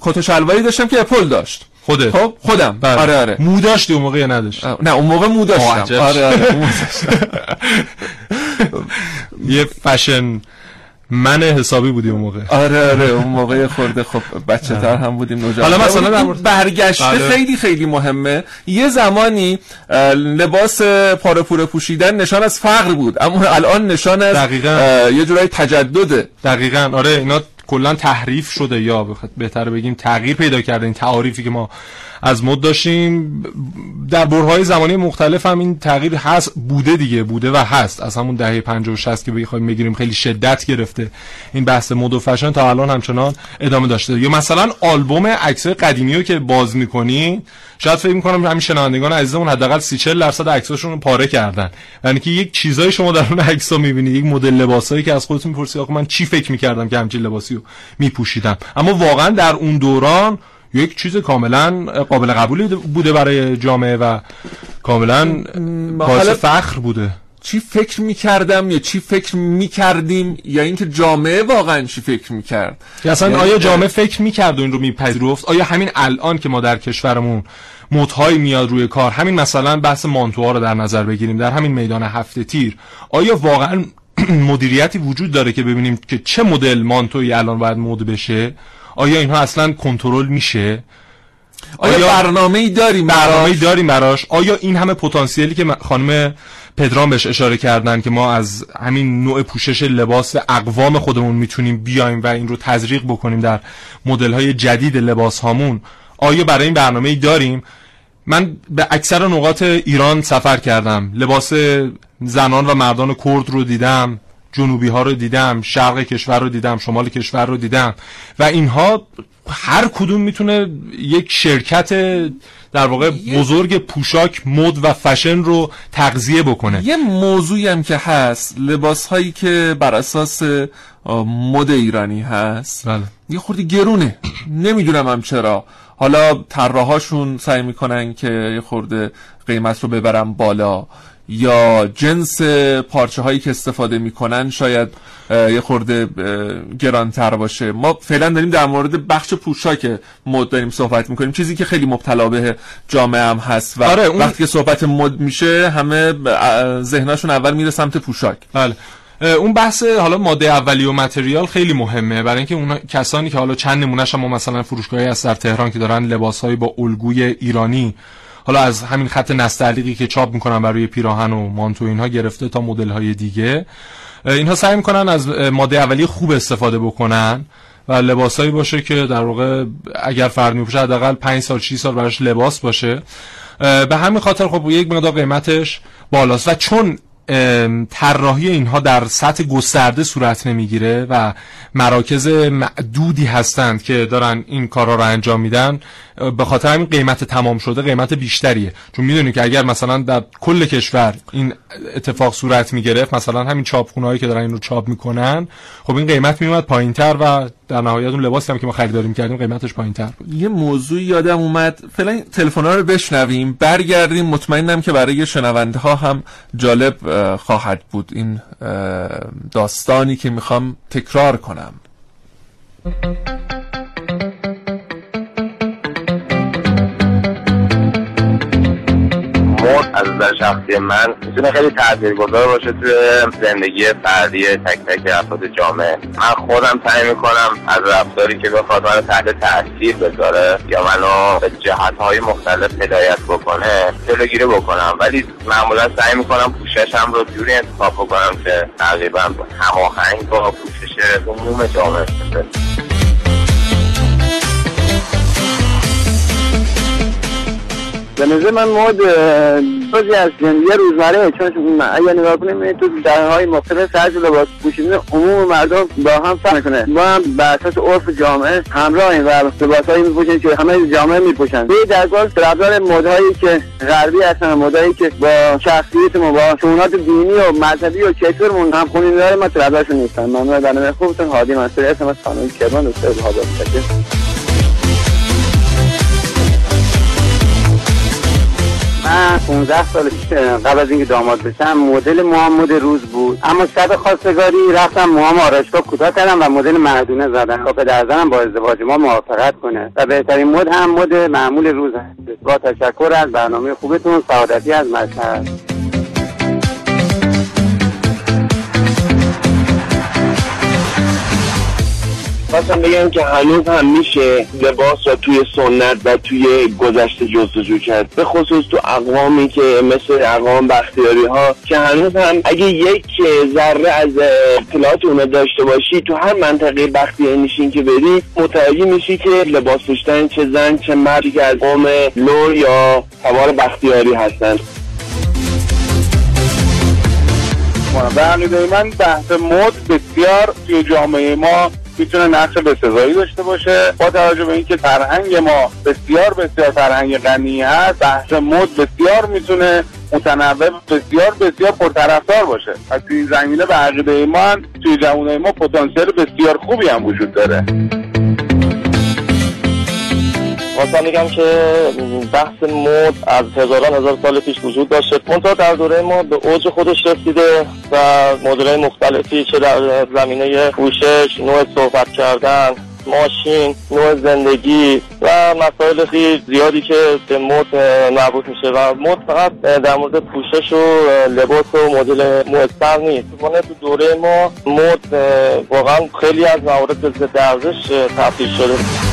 Speaker 2: کت و شلواری داشتم که اپل داشت.
Speaker 3: خودت؟
Speaker 2: خب خودم.
Speaker 3: بله.
Speaker 2: آره آره.
Speaker 3: مو داشتی اون موقع یا نداشت؟
Speaker 2: نه اون موقع مو داشتم. آره آره
Speaker 3: یه فشن. من حسابی بودیم اون موقع.
Speaker 2: آره آره اون موقع خورده خب بچه تر هم بودیم نوجوان
Speaker 3: حالا مثلا در
Speaker 2: برگشته بله. خیلی خیلی مهمه. یه زمانی لباس پاره پوشیدن نشان از فقر بود. اما الان نشان از دقیقا. یه جورای تجدده.
Speaker 3: دقیقا. آره اینا کلا تحریف شده یا بهتر بگیم تغییر پیدا کرده این تعاریفی که ما از مد داشتیم. در برهای زمانی مختلف هم این تغییر هست بوده دیگه بوده و هست. از همون دهه 50 و 60 که بخوایم بگیریم خیلی شدت گرفته این بحث مد و فشن. تا الان همچنان ادامه داشته. یا مثلا آلبوم عکس قدیمی رو که باز می‌کنی شاید فکر می‌کنم همین شنوندگان عزیزمون حداقل 30 40 درصد عکساشون رو پاره کردن. یعنی که یک چیزایی شما در اون عکس‌ها می‌بینید یک مدل لباسایی که از خودتون می‌پرسید آخه من چی فکر می‌کردم که همچین لباسی رو میپوشیدم. اما واقعا در اون دوران یک چیز کاملا قابل قبولی بوده برای جامعه و کاملا باعث فخر بوده.
Speaker 2: چی فکر می‌کردم یا چی فکر می‌کردیم یا اینکه جامعه واقعا چی فکر می‌کرد.
Speaker 3: یا اصلا یعنی آیا جامعه فکر می‌کرد و این رو میپذیرفت؟ آیا همین الان که ما در کشورمون مدهایی میاد روی کار همین مثلا بحث مانتوها رو در نظر بگیریم در همین میدان هفته تیر آیا واقعا مدیریتی وجود داره که ببینیم که چه مدل مانتوی الان باید مد بشه؟ آیا اینها اصلا کنترل میشه؟
Speaker 2: آیا, آیا برنامه ای داریم
Speaker 3: برنامه داریم براش؟ آیا این همه پتانسیلی که خانم پدرام بهش اشاره کردن که ما از همین نوع پوشش لباس اقوام خودمون می‌تونیم بیایم و این رو تزریق بکنیم در مدل های جدید لباس هامون آیا برای این برنامه ای داریم؟ من به اکثر نقاط ایران سفر کردم. لباس زنان و مردان کرد رو دیدم. جنوبی ها رو دیدم شرق کشور رو دیدم شمال کشور رو دیدم. و اینها هر کدوم می‌تونه یک شرکت در واقع بزرگ پوشاک مد و فشن رو تغذیه بکنه.
Speaker 2: یه موضوعی هم که هست لباس هایی که بر اساس مد ایرانی هست.
Speaker 3: بله.
Speaker 2: یه خوردی گرونه. نمی‌دونم هم چرا. حالا طراحاشون سعی می‌کنن که یه خورده قیمت رو ببرن بالا. یا جنس پارچه هایی که استفاده می‌کنن شاید یه خورده گرانتر باشه. ما فعلا داریم در مورد بخش پوشاک مد داریم صحبت می‌کنیم. چیزی که خیلی مبتلا به جامعه هم هست و
Speaker 3: آره
Speaker 2: وقتی که صحبت مد میشه همه ذهناشون اول میره سمت پوشاک.
Speaker 3: بله. اون بحث حالا ماده اولیه و متریال خیلی مهمه. برای اینکه اون کسانی که حالا چند نمونهش هم مثلا فروشگاهی هست در تهران که دارن لباسهایی با الگوی ایرانی حالا از همین خط نستعلیقی که چاپ می‌کنن برای پیراهن و مانتو اینها گرفته تا مدل های دیگه اینها سعی می‌کنن از ماده اولیه خوب استفاده بکنن و لباسایی باشه که در واقع اگر فرد میپوشه حداقل 5 سال 6 سال براش لباس باشه. به همین خاطر خب یک مقدار قیمتش بالاست و چون طراحی اینها در سطح گسترده صورت نمی‌گیره و مراکز معدودی هستند که دارن این کارا رو انجام میدن به خاطر همین قیمت تمام شده قیمت بیشتریه. چون می‌دونی که اگر مثلا در کل کشور این اتفاق صورت می‌گرفت مثلا همین چاپخونهایی که دارن این رو چاپ می‌کنن خب این قیمت میومد پایینتر و در نهایت اون لباسی هم که ما خریداری می‌کردیم قیمتش پایینتر بود.
Speaker 2: یه موضوعی یادم اومد. فعلا تلفن‌ها رو بشنویم. برگردیم. مطمئنم که برای شنونده ها هم جالب خواهد بود این داستانی که می‌خوام تکرار کنم.
Speaker 7: مد از نظر شخصی من می‌تونه خیلی تاثیرگذار باشه توی زندگی فردی تک تک افراد جامعه. من خودم سعی می‌کنم از رفتاری که بخواد منو تحت تاثیر بذاره یا منو به جهت های مختلف هدایت بکنه جلوگیری بکنم. ولی معمولا سعی می‌کنم پوششم رو جوری انتخاب بکنم که تقریبا هماهنگ با پوشش عموم جامعه.
Speaker 8: به نظر من مود جزی از زندگی روزمره چون اگر نگاه کنیم تو دهه های مختلف طرز لباس پوشیدن عموم مردم با هم فرق می‌کنه. ما هم بر اساس عرف جامعه همراهیم و لباسهایی میپوشیم که همه جامعه میپوشن. به در طرفدار مدهایی که غربی هستن مدهایی که با شخصیت ما با شونات دینی و مذهبی و کشورمون هم خونین داره ما طرفدارشون نیستن. ممنون برنامه خوبتون. هادی منصوری اسم از خانم کرمان دوست بهادر من 15 سال قبل از اینکه داماد بشم مدل موهام مد روز بود. اما شب خواستگاری رفتم موهام آرایشگاه کوتاه کردم و مدل مردونه زدم تا پدر زنم با ازدواج ما موافقت کنه. و بهترین مد هم مد معمول روز هست با تشکر از برنامه خوبتون سعادتی از مشهد
Speaker 7: خواستم بگم که هنوز هم میشه لباس را توی سنت و توی گذشته جستجو کرد. به خصوص تو اقوامی که مثل اقوام بختیاری ها که هنوز هم اگه یک ذره از اطلاعات اونا داشته باشی تو هر منطقه بختیاری نشین که بری متوجه میشی که لباس پوشتن چه زن چه مردی که از قوم لور یا سوار بختیاری هستن.
Speaker 9: به من بحث مد بسیار توی جامعه ما می‌تونه نقش بسزایی داشته باشه. با توجه به اینکه فرهنگ ما بسیار بسیار فرهنگ غنی هست بحث مد بسیار می‌تونه متنوع بسیار بسیار پرطرفدار باشه. از این زمینه به عقیده ما توی جوانای ما پتانسیل بسیار خوبی هم وجود داره.
Speaker 7: خواستم بگم که بحث مد از هزاران هزار سال پیش وجود داشته. منتها در دوره ما به اوج خودش رسیده و مدلهای مختلفی چه در زمینه پوشش نوع صحبت کردن ماشین نوع زندگی و مسائل خیلی زیادی که به مد مربوط میشه. و مد فقط در مورد پوشش و لباس و مدل موثر نیست. تو دوره ما مد واقعا خیلی از موارد به ضد ارزش تبدیل شده.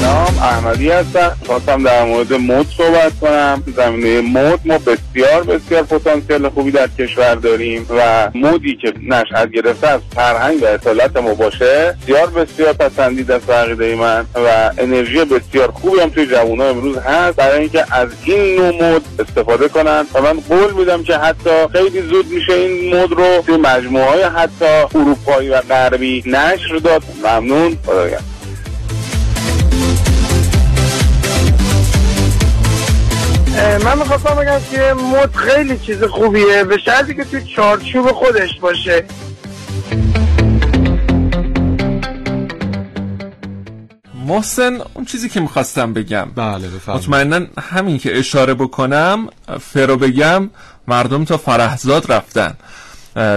Speaker 9: سلام احمدی هستم. خواستم در مورد مد صحبت کنم. زمینه مد ما بسیار بسیار پتانسیل خوبی در کشور داریم و مودی که نشأت گرفته از فرهنگ و اصالت ما باشه بسیار بسیار پسندیده است عقیده من و انرژی بسیار خوبی هم توی جوونا امروز هست. برای اینکه از این نوع مد استفاده کنن و من قول میدم که حتی خیلی زود میشه این مد رو توی مجموعه های حتی اروپایی و غربی نشر داد. ممنون. خدایا
Speaker 10: من می‌خواستم بگم که مد خیلی چیز خوبیه. به شرطی که توی چارچوب خودش باشه.
Speaker 2: محسن اون چیزی که می‌خواستم بگم.
Speaker 3: بله بفرمایید.
Speaker 2: مطمئنا همین که اشاره بکنم فرو بگم مردم تا فرهزاد رفتن.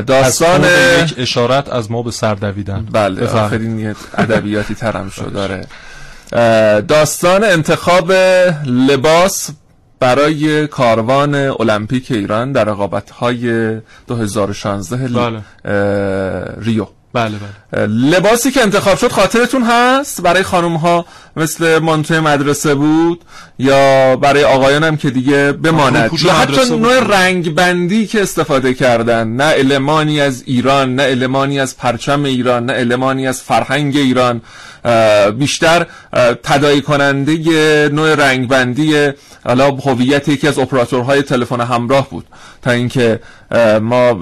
Speaker 2: داستان
Speaker 3: یک اشارت از ما به سر دویدن.
Speaker 2: بله آخرین ادبیاتی ترم شد داره داستان انتخاب لباس برای کاروان المپیک ایران در رقابت های 2016
Speaker 3: بله.
Speaker 2: ریو.
Speaker 3: بله بله.
Speaker 2: لباسی که انتخاب شد خاطرتون هست برای خانم ها مثل مانتوی مدرسه بود یا برای آقایان هم که دیگه بماند. یا حتی نوع رنگ بندی که استفاده کردن. نه المانی از ایران نه المانی از پرچم ایران نه المانی از فرهنگ ایران. بیشتر تدایی کننده نوع رنگ بندی حالا هویت یکی از اپراتورهای تلفن همراه بود. تا اینکه ما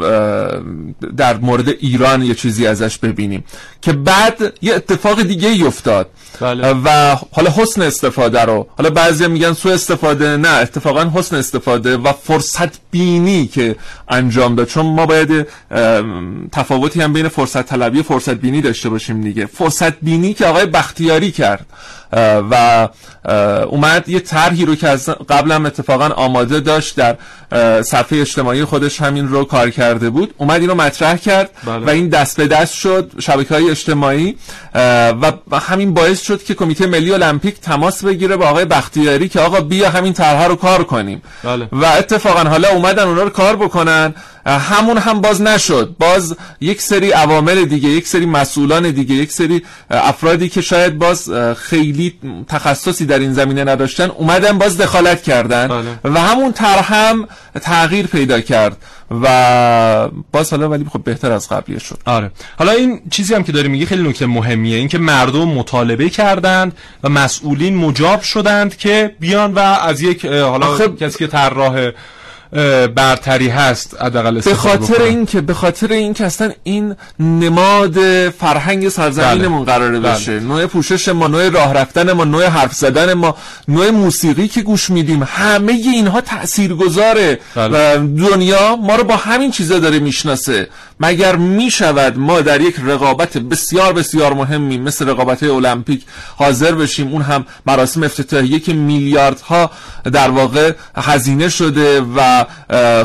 Speaker 2: در مورد ایران یه چیزی ازش ببینیم. که بعد یه اتفاق دیگه ای افتاد.
Speaker 3: بله.
Speaker 2: و حالا حسن استفاده رو حالا بعضی میگن سو استفاده نه اتفاقا حسن استفاده و فرصت بینی که انجام داد. چون ما باید تفاوتی هم بین فرصت طلبی و فرصت بینی داشته باشیم دیگه. فرصت بینی که آقای بختیاری کرد. و اومد یه طرحی رو که از قبلم اتفاقا آماده داشت در صفحه اجتماعی خودش همین رو کار کرده بود اومد اینو مطرح کرد
Speaker 3: بله.
Speaker 2: و این دست به دست شد شبکه های اجتماعی و همین باعث شد که کمیته ملی المپیک تماس بگیره با آقای بختیاری که آقا بیا همین طرح رو کار کنیم
Speaker 3: بله.
Speaker 2: و اتفاقا حالا اومدن اونا رو کار بکنن همون هم باز نشد باز یک سری عوامل دیگه یک سری مسئولان دیگه یک سری افرادی که شاید باز خیلی تخصصی در این زمینه نداشتن اومدن باز دخالت کردن
Speaker 3: بله.
Speaker 2: و همون طرح هم تغییر پیدا کرد و باز حالا ولی خب بهتر از قبلی شد
Speaker 3: آره حالا این چیزی هم که داری میگی خیلی نکته مهمیه اینکه مردم مطالبه کردند و مسئولین مجاب شدند که بیان و از یک حالا
Speaker 2: آخه...
Speaker 3: کسی که طراح برتری هست حداقل
Speaker 2: به خاطر اینکه به خاطر اینکه اصلا این نماد فرهنگ سرزمینمون بله. قراره بشه بله. نوع پوشش ما نوع راه رفتن ما نوع حرف زدن ما نوع موسیقی که گوش میدیم همه اینها تاثیرگذاره بله. و دنیا ما رو با همین چیزا داره می‌شناسه مگر می‌شود ما در یک رقابت بسیار بسیار مهمی مثل رقابت المپیک حاضر بشیم اون هم مراسم افتتاحیه که میلیاردها در واقع هزینه شده و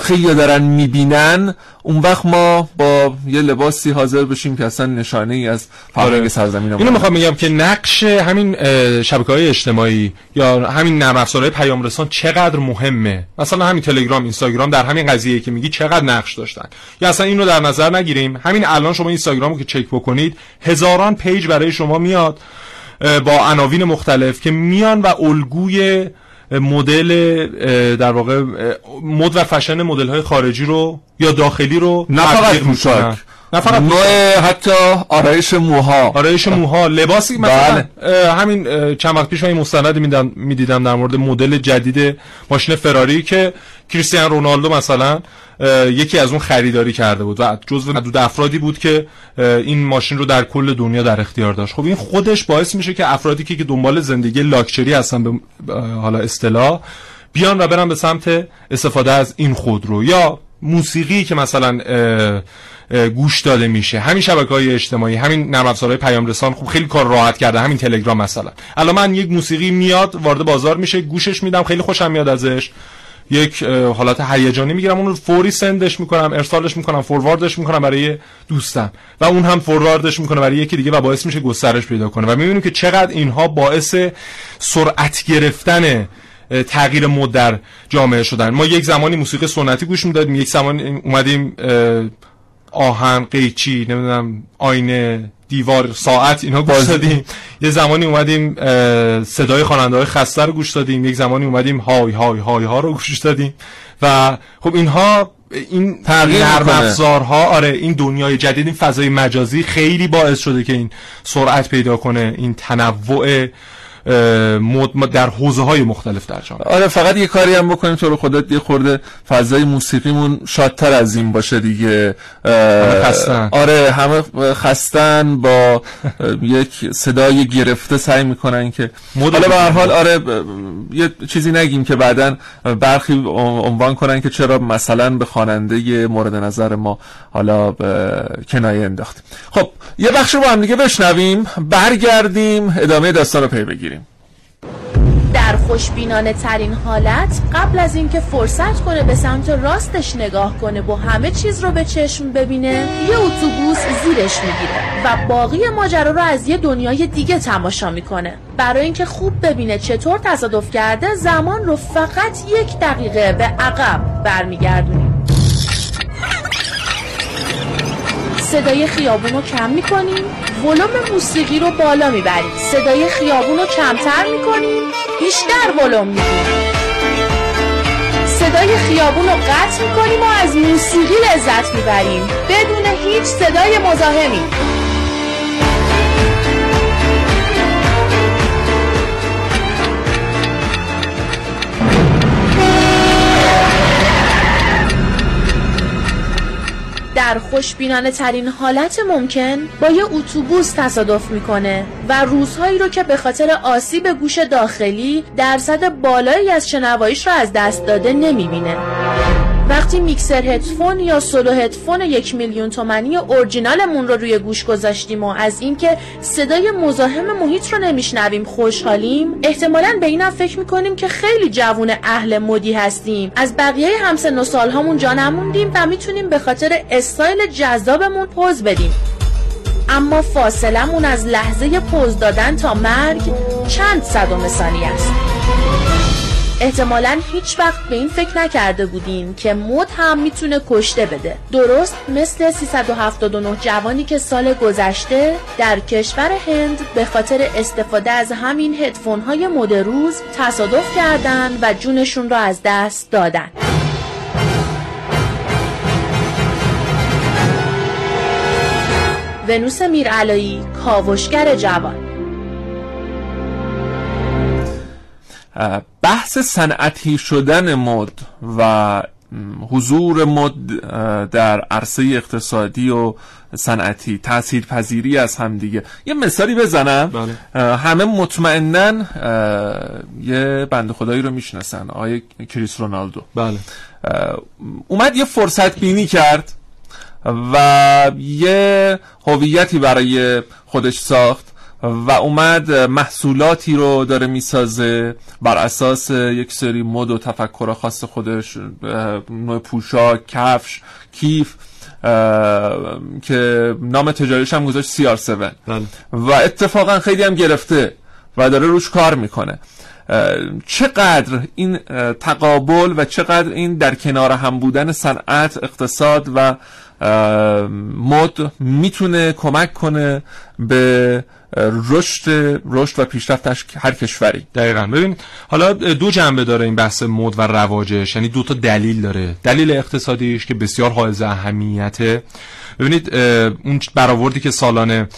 Speaker 2: خیلی دارن می‌بینن. اون وقت ما با یه لباسی حاضر بشیم که اصلا نشانه ای از فرهنگ آره. سرزمین
Speaker 3: اینو می‌خوام بگم که نقش همین شبکه های اجتماعی یا همین نرم افزارهای پیام رسان چقدر مهمه. مثلا همین تلگرام اینستاگرام در همین قضیه که میگی چقدر نقش داشتن. یا اصلا اینو در نظر نگیریم. همین الان شما اینستاگرامو که چک بکنید هزاران page برای شما میاد با عناوین مختلف که میان و الگوی مدل در واقع مد و فشن مدل های خارجی رو یا داخلی رو
Speaker 2: نه فقط پوشاک
Speaker 3: نه فقط
Speaker 2: نوع حتی آرایش موها.
Speaker 3: آرایش موها لباسی مثلا بله. همین چند وقت پیش من مستند می‌دیدم در مورد مدل جدید ماشین فراری که کریستیان رونالدو مثلا یکی از اون خریداری کرده بود و جزو معدود افرادی بود که این ماشین رو در کل دنیا در اختیار داشت. خب این خودش باعث میشه که افرادی که دنبال زندگی لاکچری هستن به حالا اصطلاح بیان و برن به سمت استفاده از این خودرو. یا موسیقی که مثلا گوش داده میشه. همین شبکه های اجتماعی همین نرم افزارهای پیام رسان خب خیلی کار راحت کرده. همین تلگرام مثلا. الان من یک موسیقی میاد وارد بازار میشه گوشش میدم خیلی خوشم میاد ازش. یک حالت هیجانی می‌گیرم اون رو فوری سندش می‌کنم ارسالش می‌کنم فورواردش می‌کنم برای دوستم. و اون هم فورواردش می‌کنه برای یکی دیگه و باعث میشه گسترش پیدا کنه. و می‌بینیم که چقدر اینها باعث سرعت گرفتن تغییر مد در جامعه شدن. ما یک زمانی موسیقی سنتی گوش می‌دادیم یک زمانی اومدیم آهن قیچی نمی‌دونم آینه دیوار ساعت اینا گوش دادیم. یه زمانی اومدیم صدای خواننده های خسته رو گوش دادیم. یک زمانی اومدیم های های های ها رو گوش دادیم. و خب اینها این
Speaker 2: تغییر
Speaker 3: نرم افزارها آره این دنیای جدید این فضای مجازی خیلی باعث شده که این سرعت پیدا کنه این تنوع در حوزه های مختلف در جامعه.
Speaker 2: آره فقط یه کاری هم بکنیم تو رو خودت یه خورده فضای موسیقیمون شادتر از این باشه دیگه.
Speaker 3: خستن.
Speaker 2: آره همه خستن با یک صدای گرفته سعی می‌کنن که حالا به هر حال آره یه چیزی نگیم که بعدا برخی عنوان کنن که چرا مثلا به خواننده مورد نظر ما حالا کنایه انداختیم. خب یه بخش رو با هم دیگه بشنویم برگردیم ادامه داستان رو پی بگیریم.
Speaker 11: در خوشبینانه ترین حالت قبل از اینکه فرصت کنه به سمت راستش نگاه کنه و همه چیز رو به چشم ببینه یه اتوبوس زیرش می‌گیره و باقی ماجرا رو از یه دنیای دیگه تماشا می‌کنه. برای اینکه خوب ببینه چطور تصادف کرده زمان رو فقط یک دقیقه به عقب برمیگردونیم. صدای خیابون رو کم می‌کنیم. ولوم موسیقی رو بالا می‌بریم. صدای خیابون رو کمتر می‌کنیم. بیشتر ولوم میدیم صدای خیابون رو قطع می‌کنیم و از موسیقی لذت می‌بریم. بدون هیچ صدای مزاحمی در خوشبینانه ترین حالت ممکن با یه اتوبوس تصادف می‌کنه و روزهایی رو که به خاطر آسیب گوش داخلی درصد بالایی از شنواییش رو از دست داده نمی‌بینه. وقتی میکسر هدفون یا سولو هدفون یک میلیون تومنی اورجینالمون رو روی گوش گذاشتیم و از اینکه صدای مزاحم محیط رو نمیشنویم خوشحالیم احتمالا به اینم فکر می‌کنیم که خیلی جوون اهل مدی هستیم. از بقیه همسن و سالهامون جا نموندیم و می‌تونیم به خاطر استایل جذابمون پوز بدیم. اما فاصلمون از لحظه پوز دادن تا مرگ چند صدم ثانیه است. احتمالا هیچ وقت به این فکر نکرده بودین که مد هم می‌تونه کشته بده. درست مثل 379 جوانی که سال گذشته در کشور هند به خاطر استفاده از همین هدفون های مد روز تصادف کردن و جونشون را از دست دادن. ونوس میرعلایی کاوشگر جوان.
Speaker 2: بحث صنعتی شدن مد و حضور مد در عرصه اقتصادی و صنعتی تأثیر پذیری از هم دیگه. یه مثالی بزنم.
Speaker 3: بله.
Speaker 2: همه مطمئنا یه بند خدایی رو می‌شناسن آقای کریس رونالدو.
Speaker 3: بله.
Speaker 2: اومد یه فرصت بینی کرد و یه هویتی برای خودش ساخت. و اومد محصولاتی رو داره می‌سازه بر اساس یک سری مد و تفکر خاص خودش نوع پوشاک کفش کیف که نام تجاریش هم گذاشت سی آر 7 و اتفاقا خیلی هم گرفته و داره روش کار می‌کنه. چقدر این تقابل و چقدر این در کنار هم بودن صنعت اقتصاد و مد می‌تونه کمک کنه به رشد رشد و پیشرفت هر کشوری.
Speaker 3: دقیقا. ببین حالا دو جنبه داره این بحث مد و رواجش. یعنی دو تا دلیل داره. دلیل اقتصادیش که بسیار حائز اهمیته. ببینید اون برآوردی که سالانه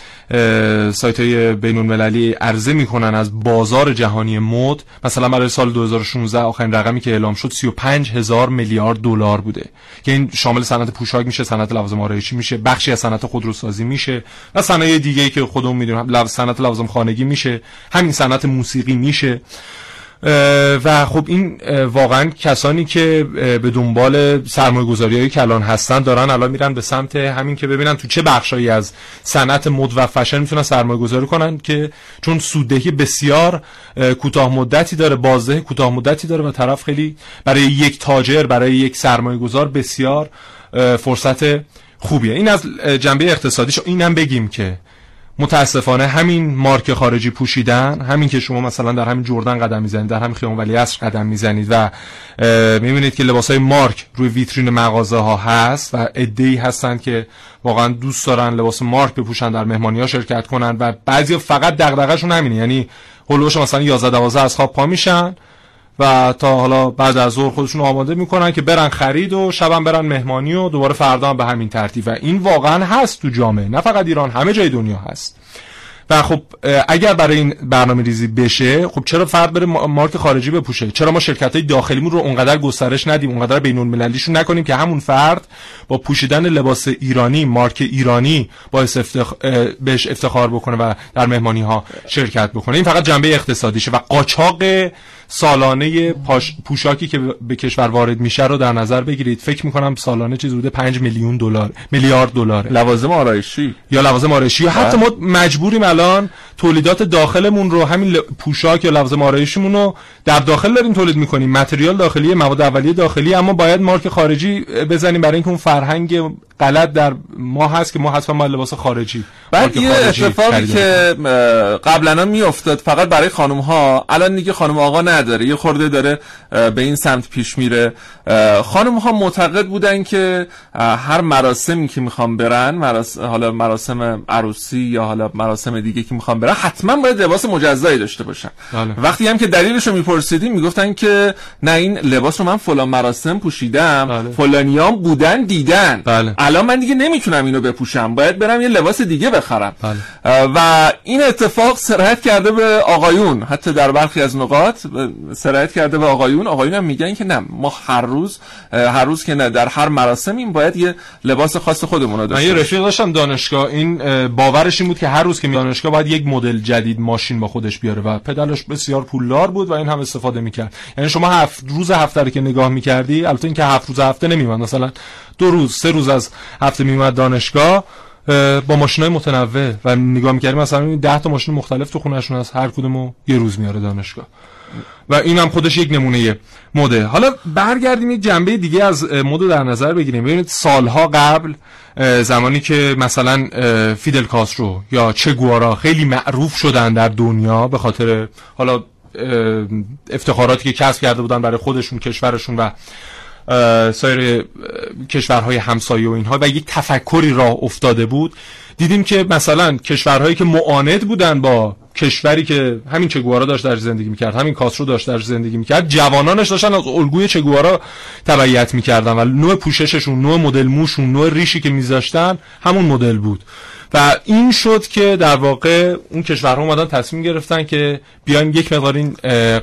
Speaker 3: سایت های بین المللی عرضه می‌کنن از بازار جهانی مد مثلا برای سال 2016 آخرین رقمی که اعلام شد 35 هزار میلیارد دلار بوده. که این شامل صنعت پوشاک میشه صنعت لوازم آرایشی میشه بخشی از صنعت خودروسازی میشه و صنایع دیگه ای که خودمون می‌دونیم صنعت لوازم خانگی میشه همین صنعت موسیقی میشه. و خب این واقعا کسانی که به دنبال سرمایه گذاری های کلان هستن دارن الان میرن به سمت همین که ببینن تو چه بخشایی از صنعت مد و فشن می‌تونن سرمایه گذاری کنن که چون سوددهی بسیار کوتاه مدتی داره بازده کوتاه مدتی داره و طرف خیلی برای یک تاجر برای یک سرمایه گذار بسیار فرصت خوبیه. این از جنبه اقتصادیش اینم بگیم که متاسفانه همین مارک خارجی پوشیدن همین که شما مثلا در همین جردن قدم می‌زنید در همین خیابان ولی عصر قدم می‌زنید و می‌بینید که لباس های مارک روی ویترین مغازه ها هست و ای هستند که واقعا دوست دارن لباس مارک بپوشن در مهمانی ها شرکت کنن و بعضی فقط دغدغه‌شون همینه. یعنی هولوش مثلا 11 12 از خواب پا میشن. و تا حالا بعد از ظهر خودشون آماده می‌کنن که برن خرید و شبم برن مهمانی و دوباره فردا هم به همین ترتیب. و این واقعا هست تو جامعه نه فقط ایران همه جای دنیا هست. و خب اگر برای این برنامه ریزی بشه خب چرا فرد بره مارک خارجی بپوشه؟ چرا ما شرکت های داخلیمون رو اونقدر گسترش ندیم اونقدر بین المللیشون نکنیم که همون فرد با پوشیدن لباس ایرانی مارک ایرانی باعث افتخ... بهش افتخار بکنه و در مهمانی ها شرکت بکنه؟ این فقط جنبه اقتصادیشه و قاچاق سالانه پاش... پوشاکی که به کشور وارد میشه رو در نظر بگیرید. فکر می‌کنم سالانه چیز بوده 5 میلیون دلار میلیارد دلار
Speaker 2: لوازم آرایشی.
Speaker 3: یا لوازم آرایشی. یا حتی ما مجبوریم الان تولیدات داخلمون رو همین پوشاک یا لوازم آرایشیمون رو در داخل داریم تولید می‌کنیم. متریال داخلی مواد اولیه داخلی اما باید مارک خارجی بزنیم برای اینکه اون فرهنگ غلط در ما هست که ما حتما ما لباس خارجی
Speaker 2: بعد یه اتفاقی که قبلا میافتاد فقط برای خانم ها الان دیگه خانم آقا نداره یه خورده داره به این سمت پیش میره خانم ها معتقد بودن که هر مراسمی که می‌خوام برن مراس... حالا مراسم عروسی یا حالا مراسم دیگه که می‌خوام برن حتما باید لباس مجزایی داشته باشن بله. وقتی هم که دلیلش رو میپرسیدیم می‌گفتن که نه این لباس رو من فلان مراسم پوشیدم بله. فلانیام بودن دیدن
Speaker 3: بله.
Speaker 2: الان من دیگه نمی‌تونم اینو بپوشم باید برم یه لباس دیگه بخرم بله. و این اتفاق سرایت کرده به آقایون حتی در برخی از نقاط سرایت کرده به آقایون آقایون هم میگن که نه ما هر روز هر روز که نه در هر مراسم این باید یه لباس خاص خودمون رو داشته
Speaker 3: من یه رفیق داشتم دانشگاه این باورش این بود که هر روز که می دانشگاه باید یک مدل جدید ماشین با خودش بیاره و پدالش بسیار پولدار بود و این هم استفاده می‌کرد. یعنی شما هفت روز هفته رو که نگاه می‌کردی البته اینکه هفت روز هفته نمیمد مثلا دو روز سه روز از هفته میومد دانشگاه با ماشین های متنوع و نگاه می‌کردیم مثلا 10 تا ماشین مختلف تو خونهشون هست هر کدومو یه روز میاره دانشگاه. و این هم خودش یک نمونه مده. حالا برگردیم یک جنبه دیگه از مد در نظر بگیریم. ببینید سالها قبل زمانی که مثلا فیدل کاسترو یا چه گوارا خیلی معروف شدن در دنیا به خاطر حالا افتخاراتی که کسب کرده بودن برای خودشون کشورشون و سایر کشورهای همسایه و اینها و یک تفکری راه افتاده بود. دیدیم که مثلا کشورهایی که معاند بودن با کشوری که همین چگوارا داشت در زندگی می‌کرد همین کاسرو داشت در زندگی می‌کرد جوانانش داشتن از الگوی چگوارا تبعیت می‌کردن و نوع پوشششون نوع مدل موشون نوع ریشی که میذاشتن همون مدل بود. و این شد که در واقع اون کشورها اومدن تصمیم گرفتن که بیایم یک مقدار این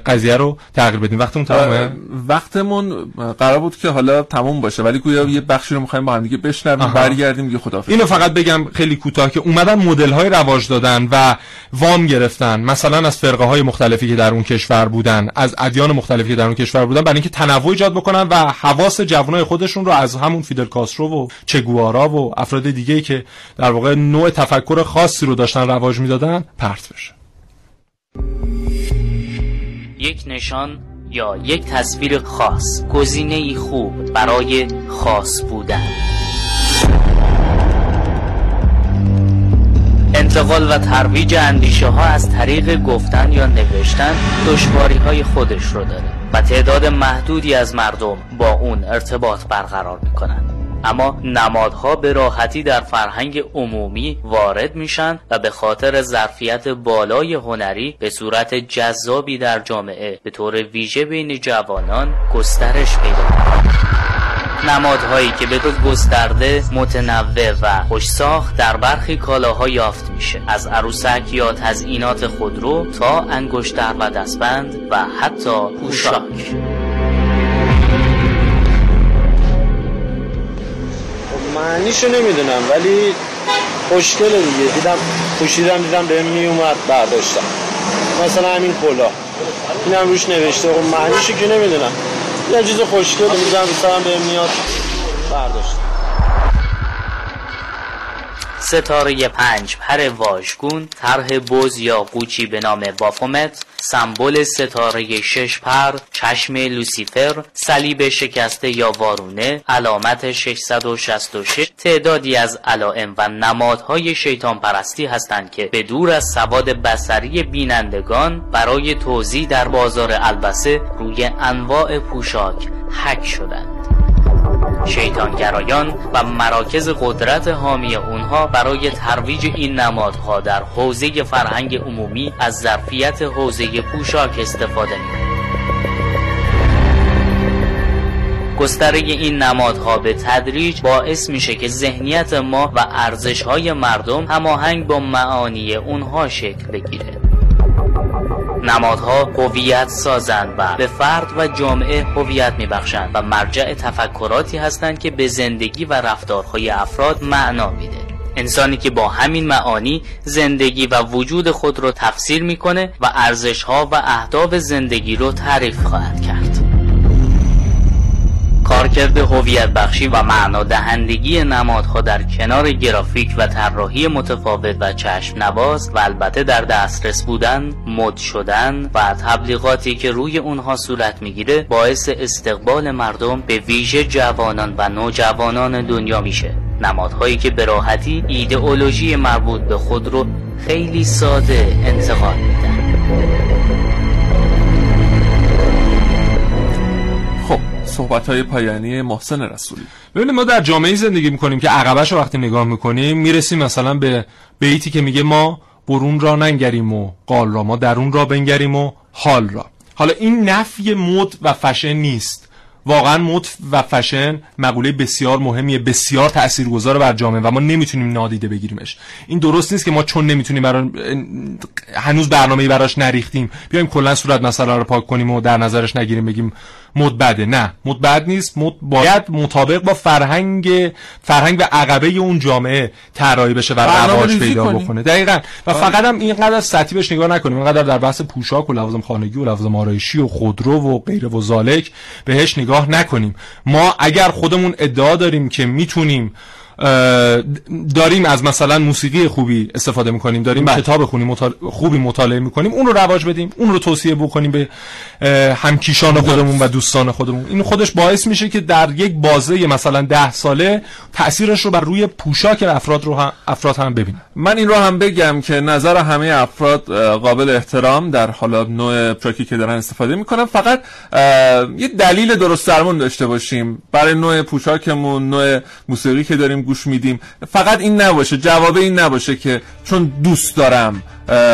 Speaker 3: قضیه رو تغییر بدیم. وقتمون تمامه
Speaker 2: وقتمون قرار بود که حالا تموم باشه ولی گویا یه بخشی رو می‌خوایم با هم دیگه بشنویم برگردیم دیگه خدافظ
Speaker 3: اینو فقط بگم خیلی کوتاه که اومدن مدل های رواج دادن و وام گرفتن. مثلا از فرقه های مختلفی که در اون کشور بودن از ادیان مختلفی که در اون کشور بودن برای اینکه تنوع ایجاد بکنن و حواس جوانای خودشون رو از همون فیدل کاسترو و چگوارا و افراد دیگه که در واقع نوع تفکر خاصی رو داشتن رواج می‌دادن پرت بشه.
Speaker 12: یک نشان یا یک تصویر خاص گزینه خوب برای خاص بودن. انتقال و ترویج اندیشه ها از طریق گفتن یا نوشتن دشواری های خودش رو داره و تعداد محدودی از مردم با اون ارتباط برقرار می‌کنند. اما نمادها به راحتی در فرهنگ عمومی وارد میشن و به خاطر ظرفیت بالای هنری به صورت جذابی در جامعه به طور ویژه بین جوانان گسترش پیدا نمادهایی که به طور گسترده متنوع و خوشساخت در برخی کالاها یافت میشه. از عروسک یا تزئینات خودرو تا انگشتر و دستبند و حتی پوشاک.
Speaker 13: معنیشو نمی‌دونم ولی خوشگله دیگه. دیدم پوشیدم دیدم بهم میومد برداشتم. مثلا همین کلا. اینم روش نوشته. خب معنیشو که نمی‌دونم. یه چیز خوشگله مثلا بهم میاد برداشتم.
Speaker 12: ستاره پنج پر واژگون طرح بز یا قوچی به نام بافومت سمبل ستاره شش پر چشم لوسیفر صلیب شکسته یا وارونه علامت 666 تعدادی از علائم و نمادهای شیطان پرستی هستند که به دور از سواد بسری بینندگان برای توضیح در بازار البسه روی انواع پوشاک حک شدند. شیطانگرایان و مراکز قدرت حامی اونها برای ترویج این نمادها در حوزه فرهنگ عمومی از ظرفیت حوزه پوشاک استفاده می گستره این نمادها به تدریج باعث میشه که ذهنیت ما و ارزش های مردم هماهنگ با معانی اونها شکل بگیره. نمادها هویت سازند و به فرد و جامعه هویت میبخشند و مرجع تفکراتی هستند که به زندگی و رفتارهای افراد معنا میده. انسانی که با همین معانی زندگی و وجود خود رو تفسیر می‌کنه و ارزش ها و اهداف زندگی رو تعریف خواهد کرد. کارکرد هویت بخشی و معنا دهندگی نمادها در کنار گرافیک و طراحی متفاوت و چشم نواز و البته در دسترس بودن مد شدن و تبلیغاتی که روی اونها صورت می‌گیره باعث استقبال مردم به ویژه جوانان و نوجوانان دنیا میشه. نمادهایی که به راحتی ایدئولوژی مربوط به خود رو خیلی ساده انتقال میدن.
Speaker 2: صحبت های پایانی محسن رسولی.
Speaker 3: ببینید ما در جامعه زندگی می‌کنیم که عقبش رو وقتی نگاه می‌کنیم می‌رسیم مثلا به بیتی که میگه ما برون را ننگریم و قال را ما درون را بنگریم و حال را. حالا این نفی مد و فشن نیست. واقعا مد و فشن مقوله بسیار مهمیه بسیار تاثیرگذار بر جامعه و ما نمی‌تونیم نادیده بگیریمش. این درست نیست که ما چون نمی‌تونیم برای هنوز برنامه‌ای براش نریختیم. بیایم کلا صورت مسئله رو پاک کنیم و در نظرش نگیریم بگیم مد بده. نه مد بد نیست. مد باید مطابق با فرهنگ فرهنگ و عقبه اون جامعه طراحی بشه و رواج پیدا بکنه. دقیقاً. و فقط هم اینقدر سطحی بهش نگاه نکنیم. اینقدر در بحث پوشاک و لوازم خانگی و لوازم آرایشی و خودرو و غیره و زالک بهش نگاه نکنیم. ما اگر خودمون ادعا داریم که می‌تونیم داریم از مثلا موسیقی خوبی استفاده می‌کنیم داریم بله. کتاب خونی مطال... خوبی مطالعه می‌کنیم اون رو رواج بدیم اون رو توصیه بکنیم به همکیشان خودمون و دوستان خودمون. این خودش باعث میشه که در یک بازه مثلا ده ساله تاثیرش رو بر روی پوشاک افراد رو هم افراد هم ببینیم.
Speaker 2: من این رو هم بگم که نظر همه افراد قابل احترام در حالا نوع پراکی که دارن استفاده می‌کنن. فقط یه دلیل درست درمون داشته باشیم. برای نوع پوشاکمون نوع موسیقی که داریم گوش میدیم. فقط این نباشه جواب این نباشه که چون دوست دارم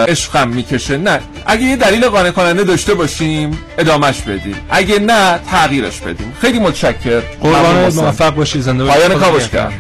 Speaker 2: عشقم می‌کشه. نه. اگه یه دلیل قانع کننده داشته باشیم ادامش بدیم. اگه نه تغییرش بدیم. خیلی متشکر
Speaker 3: قربان موفق باشی زنده
Speaker 2: پایان کاوش کرد